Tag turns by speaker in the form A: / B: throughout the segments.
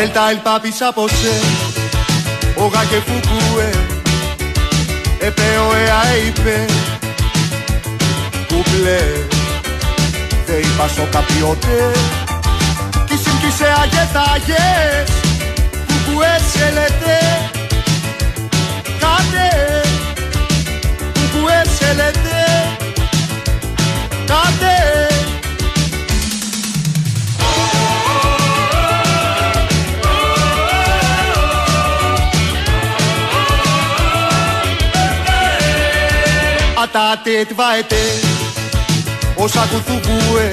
A: El tal papi sapose, oga que fukue, επέω εα είπε, κουπλέ, δε είπα σο καπιότε, κι συμπτήσε αγετάγες, φουκουέ σε λέτε, κάτε, φουκουέ σε λέτε, κάτε, Atate tvaete Όσα κουθουκούε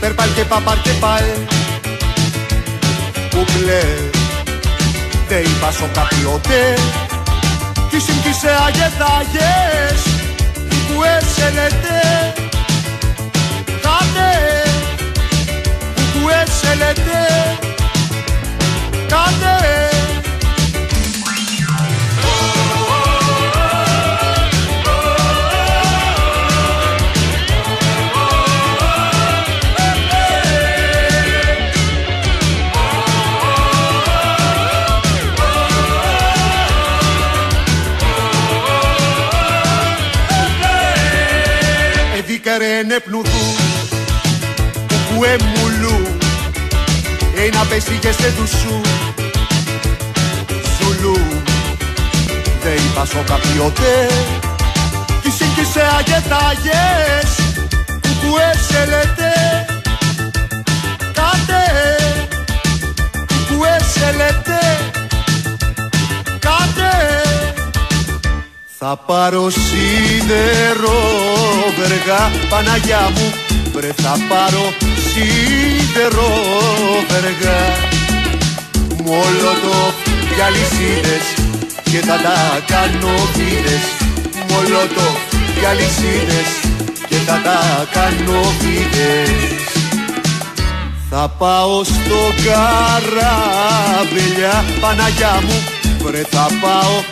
A: Περπάλ και παπάρ και παλ Κουκλέ Δε είπα σο καπιότε Κι συμπτήσε αγεθάγες Κουκουέ σε λέτε Κάτε Κουκουέ σε λέτε Κάτε Εδίκαρε πνουδού Κουκουέ μουλού. Ένα πέσει και σε δουσού Ζουλού. Δε είπα σο καπιότε Κι σύγκυσε αγετάγες. Κουκουέ σε λέτε. Κάτε. Κουκουέ σε λέτε. Κάτε θα πάρω σίδερο βεργά Παναγιά μου. Βρε θα πάρω σίδερο βεργά. Μολότοφ για λυσίδες και θα τα κάνω βίδες. Μολότοφ για λυσίδες και θα τα κάνω βίδες. Θα πάω στο καράβελιά Παναγιά μου. Βρε θα πάω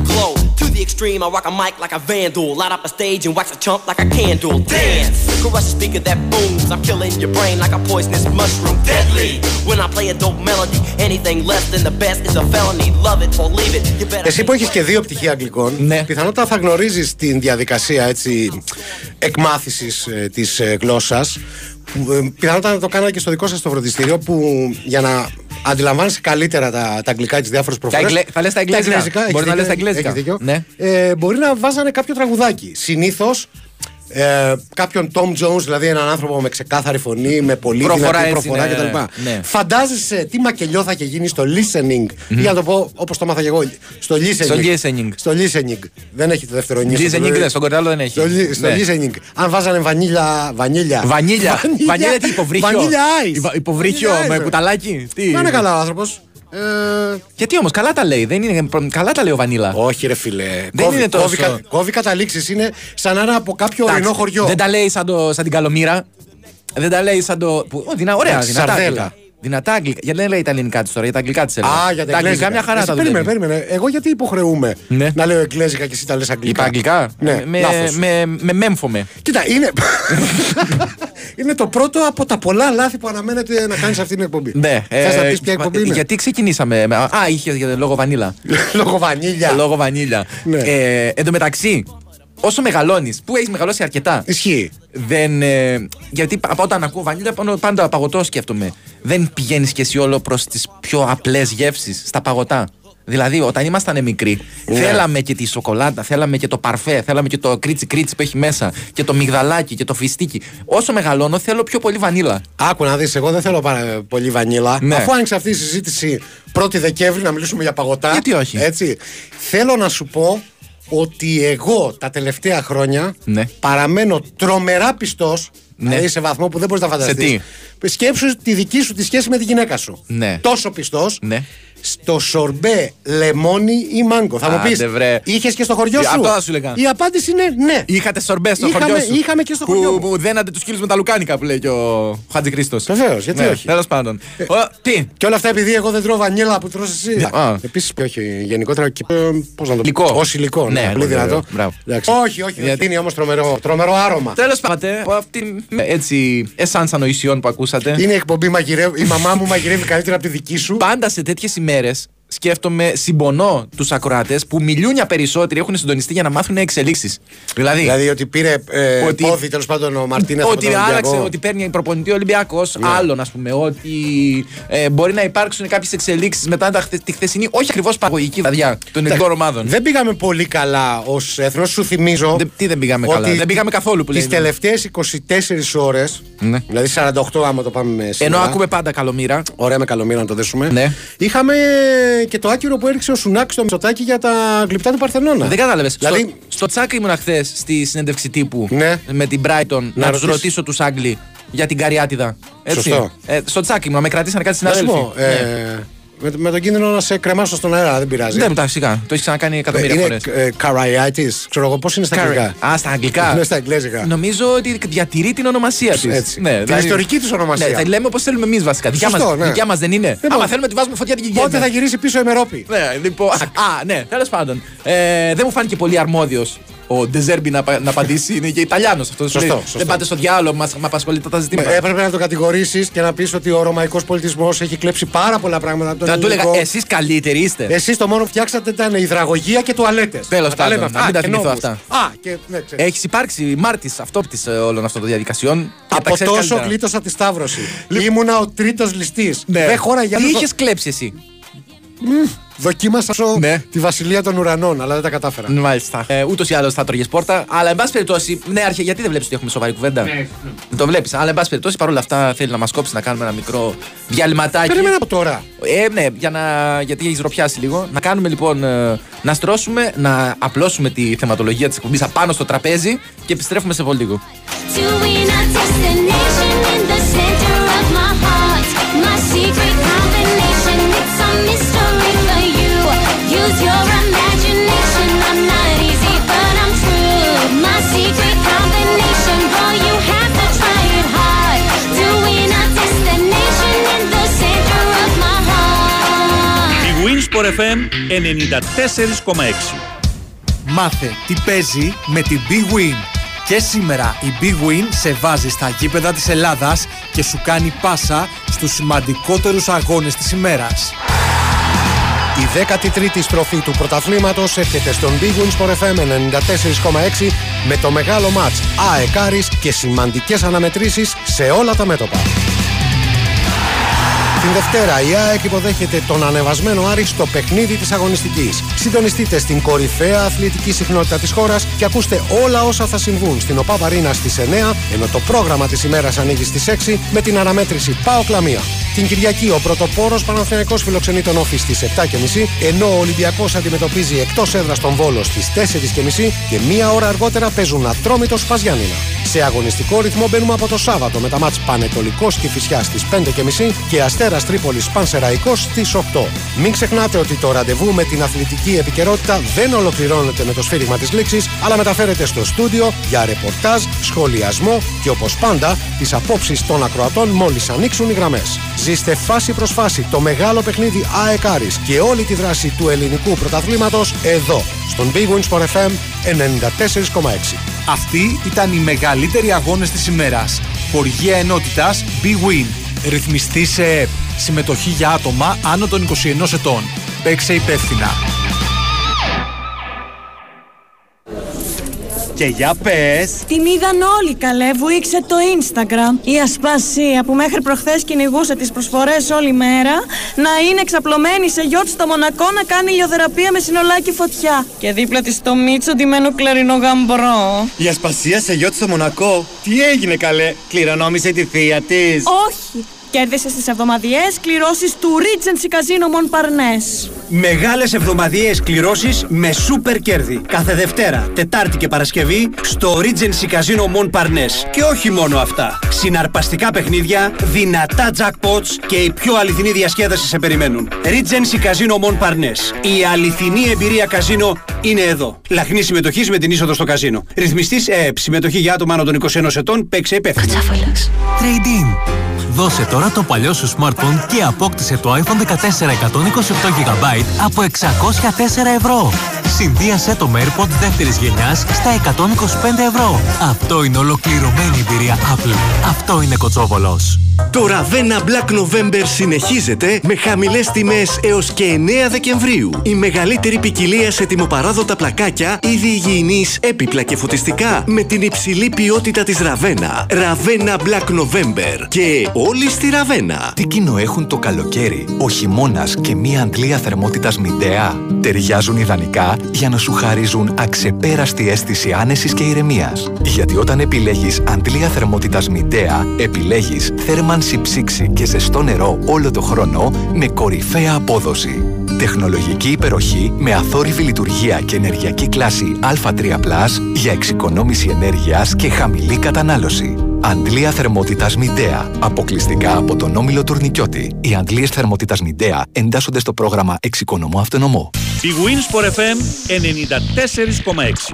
B: the extreme, I rock a mic like a vandal. Light up a stage and wax a chump like a candle. Dance! Crush a speaker that booms. I'm killing your brain like a poisonous mushroom. Deadly! When I play a dope melody, anything less than the best is a felony. Love it or leave it. You better.
C: Εσύ που έχει και δύο πτυχία αγγλικών,
D: Ναι.
C: πιθανότατα θα γνωρίζει την διαδικασία έτσι, εκμάθησης ε, της ε, γλώσσας. Που, ε, πιθανότατα να το κάνατε και στο δικό σας το φροντιστήριο που για να αντιλαμβάνεσαι καλύτερα τα, τα αγγλικά της διάφορες προφορές.
D: εγγλε- θα λες τα εγγλέζικα.
C: έχεις
D: Μπορεί να
C: δίκιο,
D: λες τα εγγλέζικα.
C: έχεις δίκιο.
D: Ναι.
C: Ε, μπορεί να βάζανε κάποιο τραγουδάκι. Συνήθως ε, κάποιον Tom Jones, δηλαδή έναν άνθρωπο με ξεκάθαρη φωνή, με πολύ
D: Προφορά
C: δυνατή
D: έτσι,
C: προφορά
D: ναι,
C: κτλ.
D: ναι.
C: Φαντάζεσαι τι μακελιό θα είχε γίνει στο listening. Ή να το πω όπως το μάθα και εγώ. Στο listening.
D: Στο listening.
C: Στο listening. Δεν έχει το δεύτερο νύχτα.
D: Listening, ναι, στον κορδάλο δεν έχει.
C: Στο, li- στο
D: Ναι.
C: listening. Αν βάζανε βανίλια. Βανίλια.
D: Βανίλια. Βανίλια τι υποβρύχιο;
C: Βανίλια ice.
D: Υπο- Υποβρύχιο
C: Vanilla
D: με
C: ice.
D: κουταλάκι; Τι.
C: Να είναι; καλά ο άνθρωπος. Ε,
D: Γιατί όμως, καλά τα λέει. Δεν είναι... Καλά τα λέει ο Βανίλα.
C: όχι, ρε φιλέ.
D: Δεν
C: Κόβει-
D: είναι τόσο.
C: Κόβει, κα- κόβει καταλήξει. Είναι σαν να είναι από κάποιο
D: Εντάξει,
C: ορεινό χωριό.
D: Δεν τα λέει σαν, το, σαν την καλομήρα. Δεν τα λέει σαν το. Που, ο, δυνα, ωραία,
C: Εντάξει,
D: δυνατά
C: σαρδέλα.
D: αγγλικά. Δυνατά αγγλικά. Γιατί δεν λέει τα ελληνικά της τώρα, για τα αγγλικά της έλεγα.
C: Α, για τα,
D: αγγλικά μια χαρά
C: Εσύ
D: τα
C: Περίμενε,
D: δουλεύει.
C: περίμενε. Εγώ γιατί υποχρεούμε
D: Ναι.
C: να λέω εγγλέζικα και εσύ τα λες αγγλικά;
D: Είπα αγγλικά;
C: Ναι,
D: με,
C: λάθος.
D: με, με μέμφωμε.
C: Κοίτα, είναι. είναι το πρώτο από τα πολλά λάθη που αναμένεται να κάνεις αυτή την εκπομπή.
D: Ναι.
C: Θες να
D: ε,
C: πεις ποια εκπομπή είναι;
D: Γιατί ξεκινήσαμε. με- Α, είχε για- λόγω βανίλα.
C: Λόγω βανίλια.
D: λόγω βανίλια.
C: Ναι.
D: Ε, εν τω μεταξύ, όσο μεγαλώνεις, που έχεις μεγαλώσει αρκετά;
C: Ισχύει.
D: Δεν, ε, γιατί από όταν ακούω βανίλια, πάνω- πάντα παγωτό σκέφτομαι. Δεν πηγαίνεις κι εσύ όλο προς τις πιο απλές γεύσεις στα παγωτά. Δηλαδή, όταν ήμασταν μικροί,
C: Ναι.
D: θέλαμε και τη σοκολάτα, θέλαμε και το παρφέ, θέλαμε και το κρίτσι κρίτσι που έχει μέσα, και το μυγδαλάκι και το φιστίκι. Όσο μεγαλώνω, θέλω πιο πολύ βανίλα.
C: Άκου να δεις, εγώ δεν θέλω πάρα πολύ βανίλα.
D: Ναι.
C: Αφού άνοιξε αυτή η συζήτηση 1η Δεκέμβρη να μιλήσουμε για παγωτά.
D: Γιατί όχι;
C: Έτσι. Θέλω να σου πω ότι εγώ τα τελευταία χρόνια
D: Ναι.
C: παραμένω τρομερά πιστός.
D: Ναι.
C: Δηλαδή σε βαθμό που δεν μπορείς να φανταστείς. Σκέψου τη δική σου τη σχέση με τη γυναίκα σου.
D: Ναι.
C: Τόσο πιστός.
D: Ναι.
C: Στο σορμπέ λεμόνι ή μάγκο. Θα μου
D: Άντε,
C: πεις.
D: βρε.
C: Είχες και στο χωριό
D: Ε,
C: σου;
D: αυτό θα σου λέγα.
C: Η απάντηση είναι ναι.
D: Είχατε σορμπέ στο
C: Είχαμε-
D: χωριό σου.
C: είχαμε και στο
D: που,
C: χωριό μου.
D: Που δένατε τους κύλου με τα λουκάνικα που λέει και ο Χατζη Χρήστος.
C: Βεβαίως, γιατί όχι.
D: Τέλος πάντων. Ο, τι,
C: Και όλα αυτά επειδή εγώ δεν τρώω βανίλα που τρως εσύ.
D: Α.
C: Επίσης, όχι, γενικότερα. και, ε, Πώς να το
D: Υλικό.
C: πω. Ω υλικό. Ναι,
D: Ναι,
C: πολύ
D: πολύ
C: δυνατό.
D: ωραίο. Μπράβο.
C: Εντάξει. Όχι, όχι.
D: Γιατί-
C: Είναι όμως τρομερό, τρομερό άρωμα.
D: Τέλος πάντων, από αυτήν έτσι εσάν ανοησιών που ακούσατε.
C: Είναι η εκπομπή μαγειρεύει. Η μαμά μου μαγειρεύει καλύτερα από τη δική σου.
D: Πάντα σε τέτοιες ημέρε Mérez σκέφτομαι, συμπονώ τους ακροατές που μιλούνια περισσότεροι έχουν συντονιστεί για να μάθουν εξελίξεις. Δηλαδή,
C: Δηλαδή ότι πήρε ε,
D: Ότι-
C: πόδι τέλος πάντων ο Μαρτίνεθ. από
D: ότι
C: τον
D: άλλαξε,
C: Ολυμπιακό.
D: ότι παίρνει προπονητή Ολυμπιακός,
C: Ναι.
D: άλλον ας πούμε. Ότι ε, μπορεί να υπάρξουν κάποιες εξελίξεις μετά τα χθε- τη χθεσινή, όχι ακριβώς παγωγική βραδιά των ελληνικών ομάδων.
C: Δεν πήγαμε πολύ καλά ως έθνος. Σου θυμίζω.
D: Δεν- τι δεν πήγαμε καλά. Δεν πήγαμε καθόλου που
C: Τις
D: λέει.
C: τελευταίες 24 ώρες.
D: Ναι.
C: Δηλαδή 48 άμα το πάμε με σήμερα.
D: Ενώ ακούμε πάντα καλομήρα.
C: Ωραία με καλομήρα να το δέσουμε.
D: Ναι.
C: Είχαμε και το άκυρο που έριξε ο Σουνάκ στο Μητσοτάκι για τα γλυπτά του Παρθενώνα.
D: Δεν κατάλαβες.
C: Δηλαδή,
D: στο, στο τσάκ ήμουν χθες στη συνέντευξη τύπου
C: Ναι.
D: με την Brighton να,
C: Να
D: τους
C: ρωτήσεις.
D: ρωτήσω τους Άγγλοι για την Καριάτιδα. Έτσι.
C: Σωστό.
D: Ε, στο τσάκ ήμουν, με κρατήσαν κάτι
C: να σου
D: συνάδελφοι.
C: πω, ε, με, με τον κίνδυνο να σε κρεμάσω στον αέρα, δεν πειράζει.
D: Δεν μου τα σιγά. Το έχεις ξανακάνει εκατομμύρια
C: είναι
D: φορές.
C: ε, καραϊάτη. Ξέρω εγώ πώς είναι στα αγγλικά.
D: Α, στα αγγλικά.
C: Είναι στα εγγλέζικα.
D: Νομίζω ότι διατηρεί την ονομασία της.
C: Έτσι. Την ιστορική της ονομασία.
D: Ναι, θα λέμε όπως θέλουμε εμείς βασικά. Δικιά
C: Σωστό,
D: μα
C: ναι.
D: δικιά μας δεν είναι.
C: Λοιπόν,
D: Άμα θέλουμε τη βάζουμε φωτιά την
C: Πότε
D: γηγένεια.
C: θα γυρίσει πίσω η Μερόπη;
D: Ναι, λοιπόν. Α, ναι, τέλος πάντων. Ε, δεν μου φάνηκε πολύ αρμόδιος ο Ντεζέρμπι να, πα- να απαντήσει. Είναι και Ιταλιάνος αυτός.
C: Σωστό,
D: Λέει,
C: σωστό.
D: Δεν πάτε στο διάλογο, μα απασχολείτε τα ζητήματα.
C: Ε, Έπρεπε να το κατηγορήσεις και να πεις ότι ο ρωμαϊκός πολιτισμός έχει κλέψει πάρα πολλά πράγματα από τον
D: Θα του έλεγα,
C: ελληνικό.
D: εσείς καλύτεροι είστε.
C: Εσείς το μόνο που φτιάξατε ήταν υδραγωγία και τουαλέτες.
D: Τέλος πάντων, να μην τα θυμηθώ αυτά.
C: Α, και ναι, ξέρεις.
D: Έχεις υπάρξει μάρτη αυτόπτης όλων αυτών των διαδικασιών. και τα
C: Από
D: ξέρεις
C: τόσο
D: καλύτερα.
C: γλίτωσα τη Σταύρωση. Ήμουνα ο τρίτος ληστής.
D: Ναι.
C: Δεν χώρα για
D: Τι
C: άλλο-
D: είχες κλέψει εσύ;
C: Δοκίμασα
D: Ναι.
C: τη βασιλεία των ουρανών, αλλά δεν τα κατάφερα.
D: Μάλιστα. Ε, Ούτως ή άλλως θα τρώγες πόρτα. Αλλά εν πάση περιπτώσει, ναι, αρχαία, γιατί δεν βλέπεις ότι έχουμε σοβαρή κουβέντα; Ναι, Δεν το βλέπεις. Αλλά εν πάση περιπτώσει, παρόλα αυτά θέλει να μας κόψεις να κάνουμε ένα μικρό διαλυματάκι.
C: Περίμενα από τώρα.
D: Ε, ναι, για να, γιατί έχεις ροπιάσει λίγο. Να κάνουμε λοιπόν, ε, να στρώσουμε, να απλώσουμε τη θεματολογία της εκπομπής απάνω στο τραπέζι και επιστρέφουμε σε πολύ λίγο.
E: Η Winsport FM 94,6.
F: Μάθε τι παίζει με την Big Win. Και σήμερα η Big Win σε βάζει στα γήπεδα της Ελλάδας και σου κάνει πάσα στους σημαντικότερους αγώνες της ημέρας.
C: Η 13η στροφή του πρωταθλήματος έρχεται στον Big Wins for FM 94,6 με το μεγάλο μάτς ΑΕΚΑΡΙΣ και σημαντικές αναμετρήσεις σε όλα τα μέτωπα. Την Δευτέρα η ΑΕΚ υποδέχεται τον ανεβασμένο Άρη στο παιχνίδι της αγωνιστικής. Συντονιστείτε στην κορυφαία αθλητική συχνότητα της χώρας και ακούστε όλα όσα θα συμβούν στην ΟΠΑ Βαρίνα στις 9, ενώ το πρόγραμμα της ημέρας ανοίγει στις 6 με την αναμέτρηση ΠΑΟ Κλαμία. Την Κυριακή ο πρωτοπόρος Παναθηναϊκός φιλοξενεί τον Όφη στις 7.30 ενώ ο Ολυμπιακός αντιμετωπίζει εκτός έδρας τον Βόλο στις 4.30 και μία ώρα αργότερα παίζουν Ατρόμητος Παζιάννηνα. Σε αγωνιστικό ρυθμό μπαίνουμε από το Σάββατο με τα μάτς Πανετολικός και Φυσιάς στις 5.30 και Αστέρας Τρίπολης Πανσεραϊκός στις 8. Μην ξεχνάτε ότι το ραντεβού με την αθλητική επικαιρότητα δεν ολοκληρώνεται με το σφύριγμα της λήξης αλλά μεταφέρεται στο στούντιο για ρεπορτάζ, σχολιασμό και όπως πάντα τις απόψεις των ακροατών μόλις ανοίξουν οι γραμμές. Ζήστε φάση προς φάση το μεγάλο παιχνίδι ΑΕΚ Άρης και όλη τη δράση του ελληνικού πρωταθλήματος εδώ στον Big Wins for FM 94,6.
F: Αυτοί ήταν οι μεγαλύτεροι αγώνες της ημέρας. Χορηγία ενότητας Big Win. Ρυθμιστή σε ΕΠ. Συμμετοχή για άτομα άνω των 21 ετών. Παίξε υπεύθυνα.
G: Και για πες.
H: Την είδαν όλοι καλέ, βουήξε το Instagram. Η Ασπασία που μέχρι προχθές κυνηγούσε τις προσφορές όλη μέρα να είναι εξαπλωμένη σε γιότ στο Μονακό να κάνει ηλιοθεραπεία με συνολάκι φωτιά. Και δίπλα της το Μίτσο ντυμένο κλαρινό γαμπρό.
G: Η Ασπασία σε γιότ στο Μονακό. Τι έγινε καλέ. Κληρονόμησε τη θεία της.
H: Όχι, κέρδισες στις εβδομαδιαίες κληρώσεις του Regency Casino Montparnasse.
I: Μεγάλες εβδομαδιαίες κληρώσεις με σούπερ κέρδη. Κάθε Δευτέρα, Τετάρτη και Παρασκευή στο Regency Casino Montparnasse. Και όχι μόνο αυτά. Συναρπαστικά παιχνίδια, δυνατά jackpots και η πιο αληθινή διασκέδαση σε περιμένουν. Regency Casino Montparnasse. Η αληθινή εμπειρία καζίνο είναι εδώ. Λαχνή συμμετοχή με την είσοδο στο καζίνο. Ρυθμιστής ΕΕΠ. Συμμετοχή για άτομα άνω των 21 ετών. Παίξε υπεύθυνα.
J: Trade-in. Δώσε τώρα το παλιό σου smartphone και απόκτησε το iPhone 14 128GB από 604 ευρώ. Συνδύασέ το με AirPods δεύτερης γενιάς στα 125 ευρώ. Αυτό είναι ολοκληρωμένη εμπειρία Apple. Αυτό είναι Κοτσόβολος.
K: Το Ravenna Black November συνεχίζεται με χαμηλές τιμές έως και 9 Δεκεμβρίου. Η μεγαλύτερη ποικιλία σε τιμοπαράδοτα πλακάκια, είδη υγιεινής, έπιπλα και φωτιστικά με την υψηλή ποιότητα της Ravenna. Ravenna Black November και όλοι στη Ravenna.
L: Τι κοινό έχουν το καλοκαίρι, ο χειμώνας και μία αντλία θερμότητας μηντέα; Ταιριάζουν ιδανικά για να σου χαρίζουν αξεπέραστη αίσθηση άνεσης και ηρεμίας. Γιατί όταν επιλέγεις αντλία θερμότητας μηντέα, επιλέγεις θέρμανση ψήξη και ζεστό νερό όλο το χρόνο με κορυφαία απόδοση. Τεχνολογική υπεροχή με αθόρυβη λειτουργία και ενεργειακή κλάση Α3+, για εξοικονόμηση ενέργειας και χαμηλή κατανάλωση. Αντλία θερμότητας Μηντέα. Αποκλειστικά από τον Όμιλο Τουρνικιώτη. Οι αντλίες θερμότητας Μηντέα εντάσσονται στο πρόγραμμα Εξοικονομώ Αυτονομώ.
E: Η Winsport FM 94,6.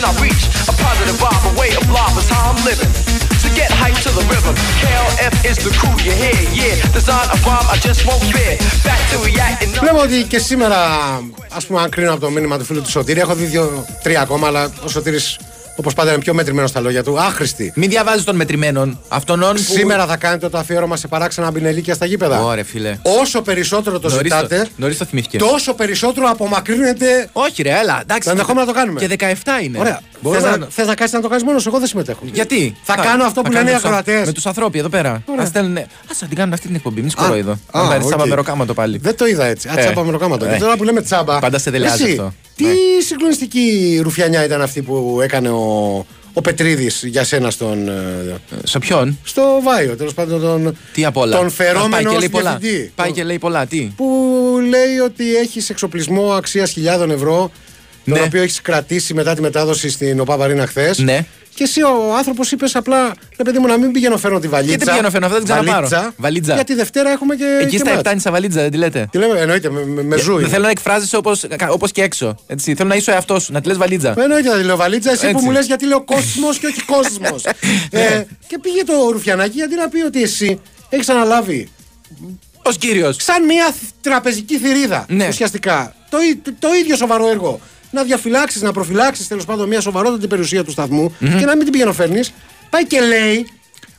M: So I teach and I reach. A positive vibe, a way of life is how I'm living. To get hype to the rhythm, KLF is the crew you hear, yeah. Design a rhyme I just won't fear. Back to reacting.
C: Βλέπω ότι και σήμερα, α πούμε, αν κρίνω από το μήνυμα του φίλου του Σωτήρη, έχω δει δύο-τρία ακόμα, αλλά ο Σωτήρης Όπως πάντα είναι πιο μετρημένος στα λόγια του. Άχρηστη.
D: Μην διαβάζεις των μετρημένων. Αυτόν που...
C: Σήμερα θα κάνετε το αφιέρωμα σε παράξενα μπινελίκια στα γήπεδα.
D: Ωραία, φίλε.
C: Όσο περισσότερο το
D: Νωρίς
C: ζητάτε,
D: Νωρίς το θυμήθηκες.
C: τόσο περισσότερο απομακρύνεται.
D: Όχι, ρε, έλα. Εντάξει.
C: Το ενδεχόμενο να το κάνουμε.
D: Και 17 είναι.
C: Ωραία.
D: Μπορούμε
C: Θε
D: να-
C: να, θες να κάτσει να το κάνεις μόνος, εγώ δεν συμμετέχω.
D: Γιατί;
C: Θα κάνω αυτό που λένε οι ακροατές.
D: Με τους ανθρώπους εδώ πέρα.
C: Ωραία.
D: Ας στέλνουν. Ας την κάνουν αυτή την εκπομπή. Μην
C: Α,
D: σκορώ εδώ.
C: α,
D: Να πάρει
C: οκ.
D: τσάμπα μεροκάματο πάλι.
C: Δεν το είδα έτσι. Α,
D: Ε.
C: τσάμπα μεροκάματο.
D: Ε.
C: Και τώρα που λέμε τσάμπα.
D: Πάντα σε δελεάζεις
C: εσύ,
D: αυτό.
C: Τι συγκλονιστική ρουφιανιά ήταν αυτή που έκανε ο, ο Πετρίδης για σένα στον. ε,
D: Σε ποιον;
C: Στο Βάιο, τέλος πάντων. Τον,
D: Τι απ' όλα.
C: Τον
D: Α,
C: φερόμενο
D: πάει και
C: ως
D: λέει πολλά.
C: διευθυντή.
D: Πάει και λέει πολλά. Τι;
C: Που λέει ότι έχεις εξοπλισμό αξίας χιλιάδων ευρώ. Τον
D: Ναι.
C: οποίο έχεις κρατήσει μετά τη μετάδοση στην ΟΠΑ Βαρίνα χθες.
D: Ναι.
C: Και εσύ ο άνθρωπος είπες απλά, ρε παιδί μου, να μην πηγαίνω φέρνω τη βαλίτσα.
D: Γιατί πηγαίνω φέρνω, αυτά δεν ξαναπάρω.
C: Βαλίτσα,
D: Βαλίτσα.
C: Γιατί Δευτέρα έχουμε και.
D: Εκεί
C: και
D: στα
C: μάτς.
D: 7 είναι στα βαλίτσα, δεν τη λέτε;
C: Τι λέμε, εννοείται, με, με, με ζούι.
D: Δεν θέλω να εκφράζεσαι όπως και έξω. Έτσι. Θέλω να είσαι ο εαυτός σου, να τη λες βαλίτσα.
C: Ε, Εννοείται, θα τη λέω βαλίτσα, εσύ που
D: Έτσι.
C: μου λες γιατί λέω κόσμος και όχι κόσμος. ε, και πήγε το Ρουφιανάκι γιατί να πει ότι εσύ έχεις αναλάβει
D: Ω κύριος.
C: σαν μια θ- τραπεζική θηρίδα
D: Ναι.
C: ουσιαστικά το, ί- το, το ίδιο σοβαρό έργο. Να διαφυλάξεις, να προφυλάξεις τέλος πάντων μια σοβαρότατη περιουσία του σταθμου και να μην την πηγαίνω φέρνει. Πάει και λέει.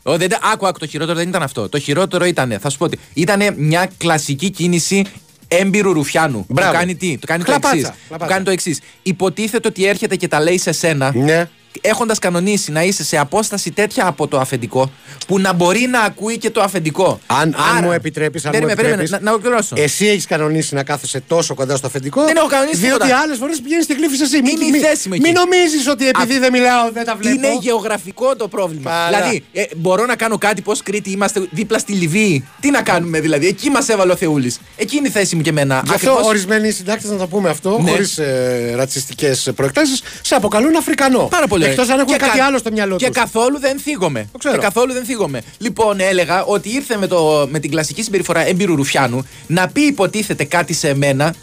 D: Ο, δεν, ήταν- άκου, άκου, το χειρότερο δεν ήταν αυτό. Το χειρότερο ήταν, θα σου πω ότι ήταν μια κλασική κίνηση έμπειρου Ρουφιάνου.
C: Μπράβο.
D: Που κάνει τι, το κάνει
C: Χλαπάτσα,
D: το εξής.
C: χλαπάτσα.
D: Που κάνει το εξής. Υποτίθεται ότι έρχεται και τα λέει σε σένα.
C: Ναι.
D: Έχοντας κανονίσει να είσαι σε απόσταση τέτοια από το αφεντικό, που να μπορεί να ακούει και το αφεντικό.
C: Αν, αν
D: Άρα-
C: μου επιτρέπεις, αν μου
D: Περίμενε, περίμενε,
C: επιτρέπεις,
D: να, να ολοκληρώσω.
C: Εσύ έχεις κανονίσει να κάθεσαι τόσο κοντά στο αφεντικό.
D: Δεν έχω κανονίσει
C: Διότι
D: τίποτα.
C: άλλες φορές πηγαίνεις στη γλύφη εσύ.
D: Είναι η θέση μου εκεί.
C: Μην νομίζεις ότι επειδή δεν μιλάω δεν τα βλέπω.
D: Είναι γεωγραφικό το πρόβλημα.
C: Καλά.
D: Δηλαδή, ε, μπορώ να κάνω κάτι πώς Κρήτη είμαστε δίπλα στη Λιβύη. Τι να κάνουμε δηλαδή, εκεί μας έβαλε ο Θεούλης. Εκεί είναι η θέση μου και εμένα.
C: Γι' αυτό
D: Ακριβώς-
C: ορισμένοι συντάκτες, να το πούμε αυτό,
D: Ναι.
C: χωρίς ε, ρατσιστικές προεκτάσεις, σε αποκαλούν Αφρικανό.
D: Πάρα πολύ.
C: Εκτός αν έχουν
D: Και
C: κάτι
D: κα-
C: άλλο στο μυαλό
D: Και
C: τους.
D: καθόλου δεν θίγομαι.
C: ξέρω.
D: Και καθόλου δεν θίγομαι. Λοιπόν, έλεγα ότι ήρθε με, το, με την κλασική συμπεριφορά έμπειρου Ρουφιάνου να πει υποτίθεται κάτι σε μένα.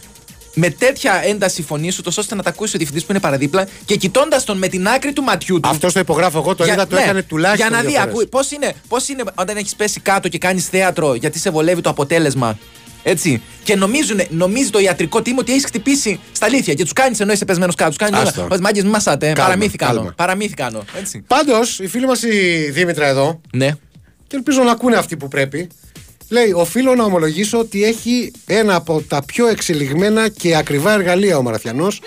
D: με τέτοια ένταση φωνή σου, ώστε να τα ακούσει ο διευθυντής που είναι παραδίπλα και κοιτώντας τον με την άκρη του ματιού του.
C: Αυτός το υπογράφω εγώ, το
D: Για-
C: είδα, το
D: ναι,
C: έκανε τουλάχιστον.
D: Για να
C: δύο
D: δει,
C: φορές.
D: ακούει. Πώς είναι, πώς είναι όταν έχεις πέσει κάτω και κάνεις θέατρο γιατί σε βολεύει το αποτέλεσμα. Έτσι. Και νομίζουν, νομίζει το ιατρικό team ότι έχεις χτυπήσει στα αλήθεια. Και τους κάνεις ενώ είσαι πεσμένος κάτω. Τους κάνει
C: Άστο.
D: όλα. Μάγκες, μη μασάτε.
C: Κάλμα,
D: Παραμύθι κάνω.
C: κάλμα.
D: Παραμύθι κάνω. Έτσι.
C: Πάντως, η φίλη μας η Δήμητρα εδώ,
D: Ναι.
C: και ελπίζω να ακούνε αυτοί που πρέπει, λέει: Οφείλω να ομολογήσω ότι έχει ένα από τα πιο εξελιγμένα και ακριβά εργαλεία ο Μαραθιανός.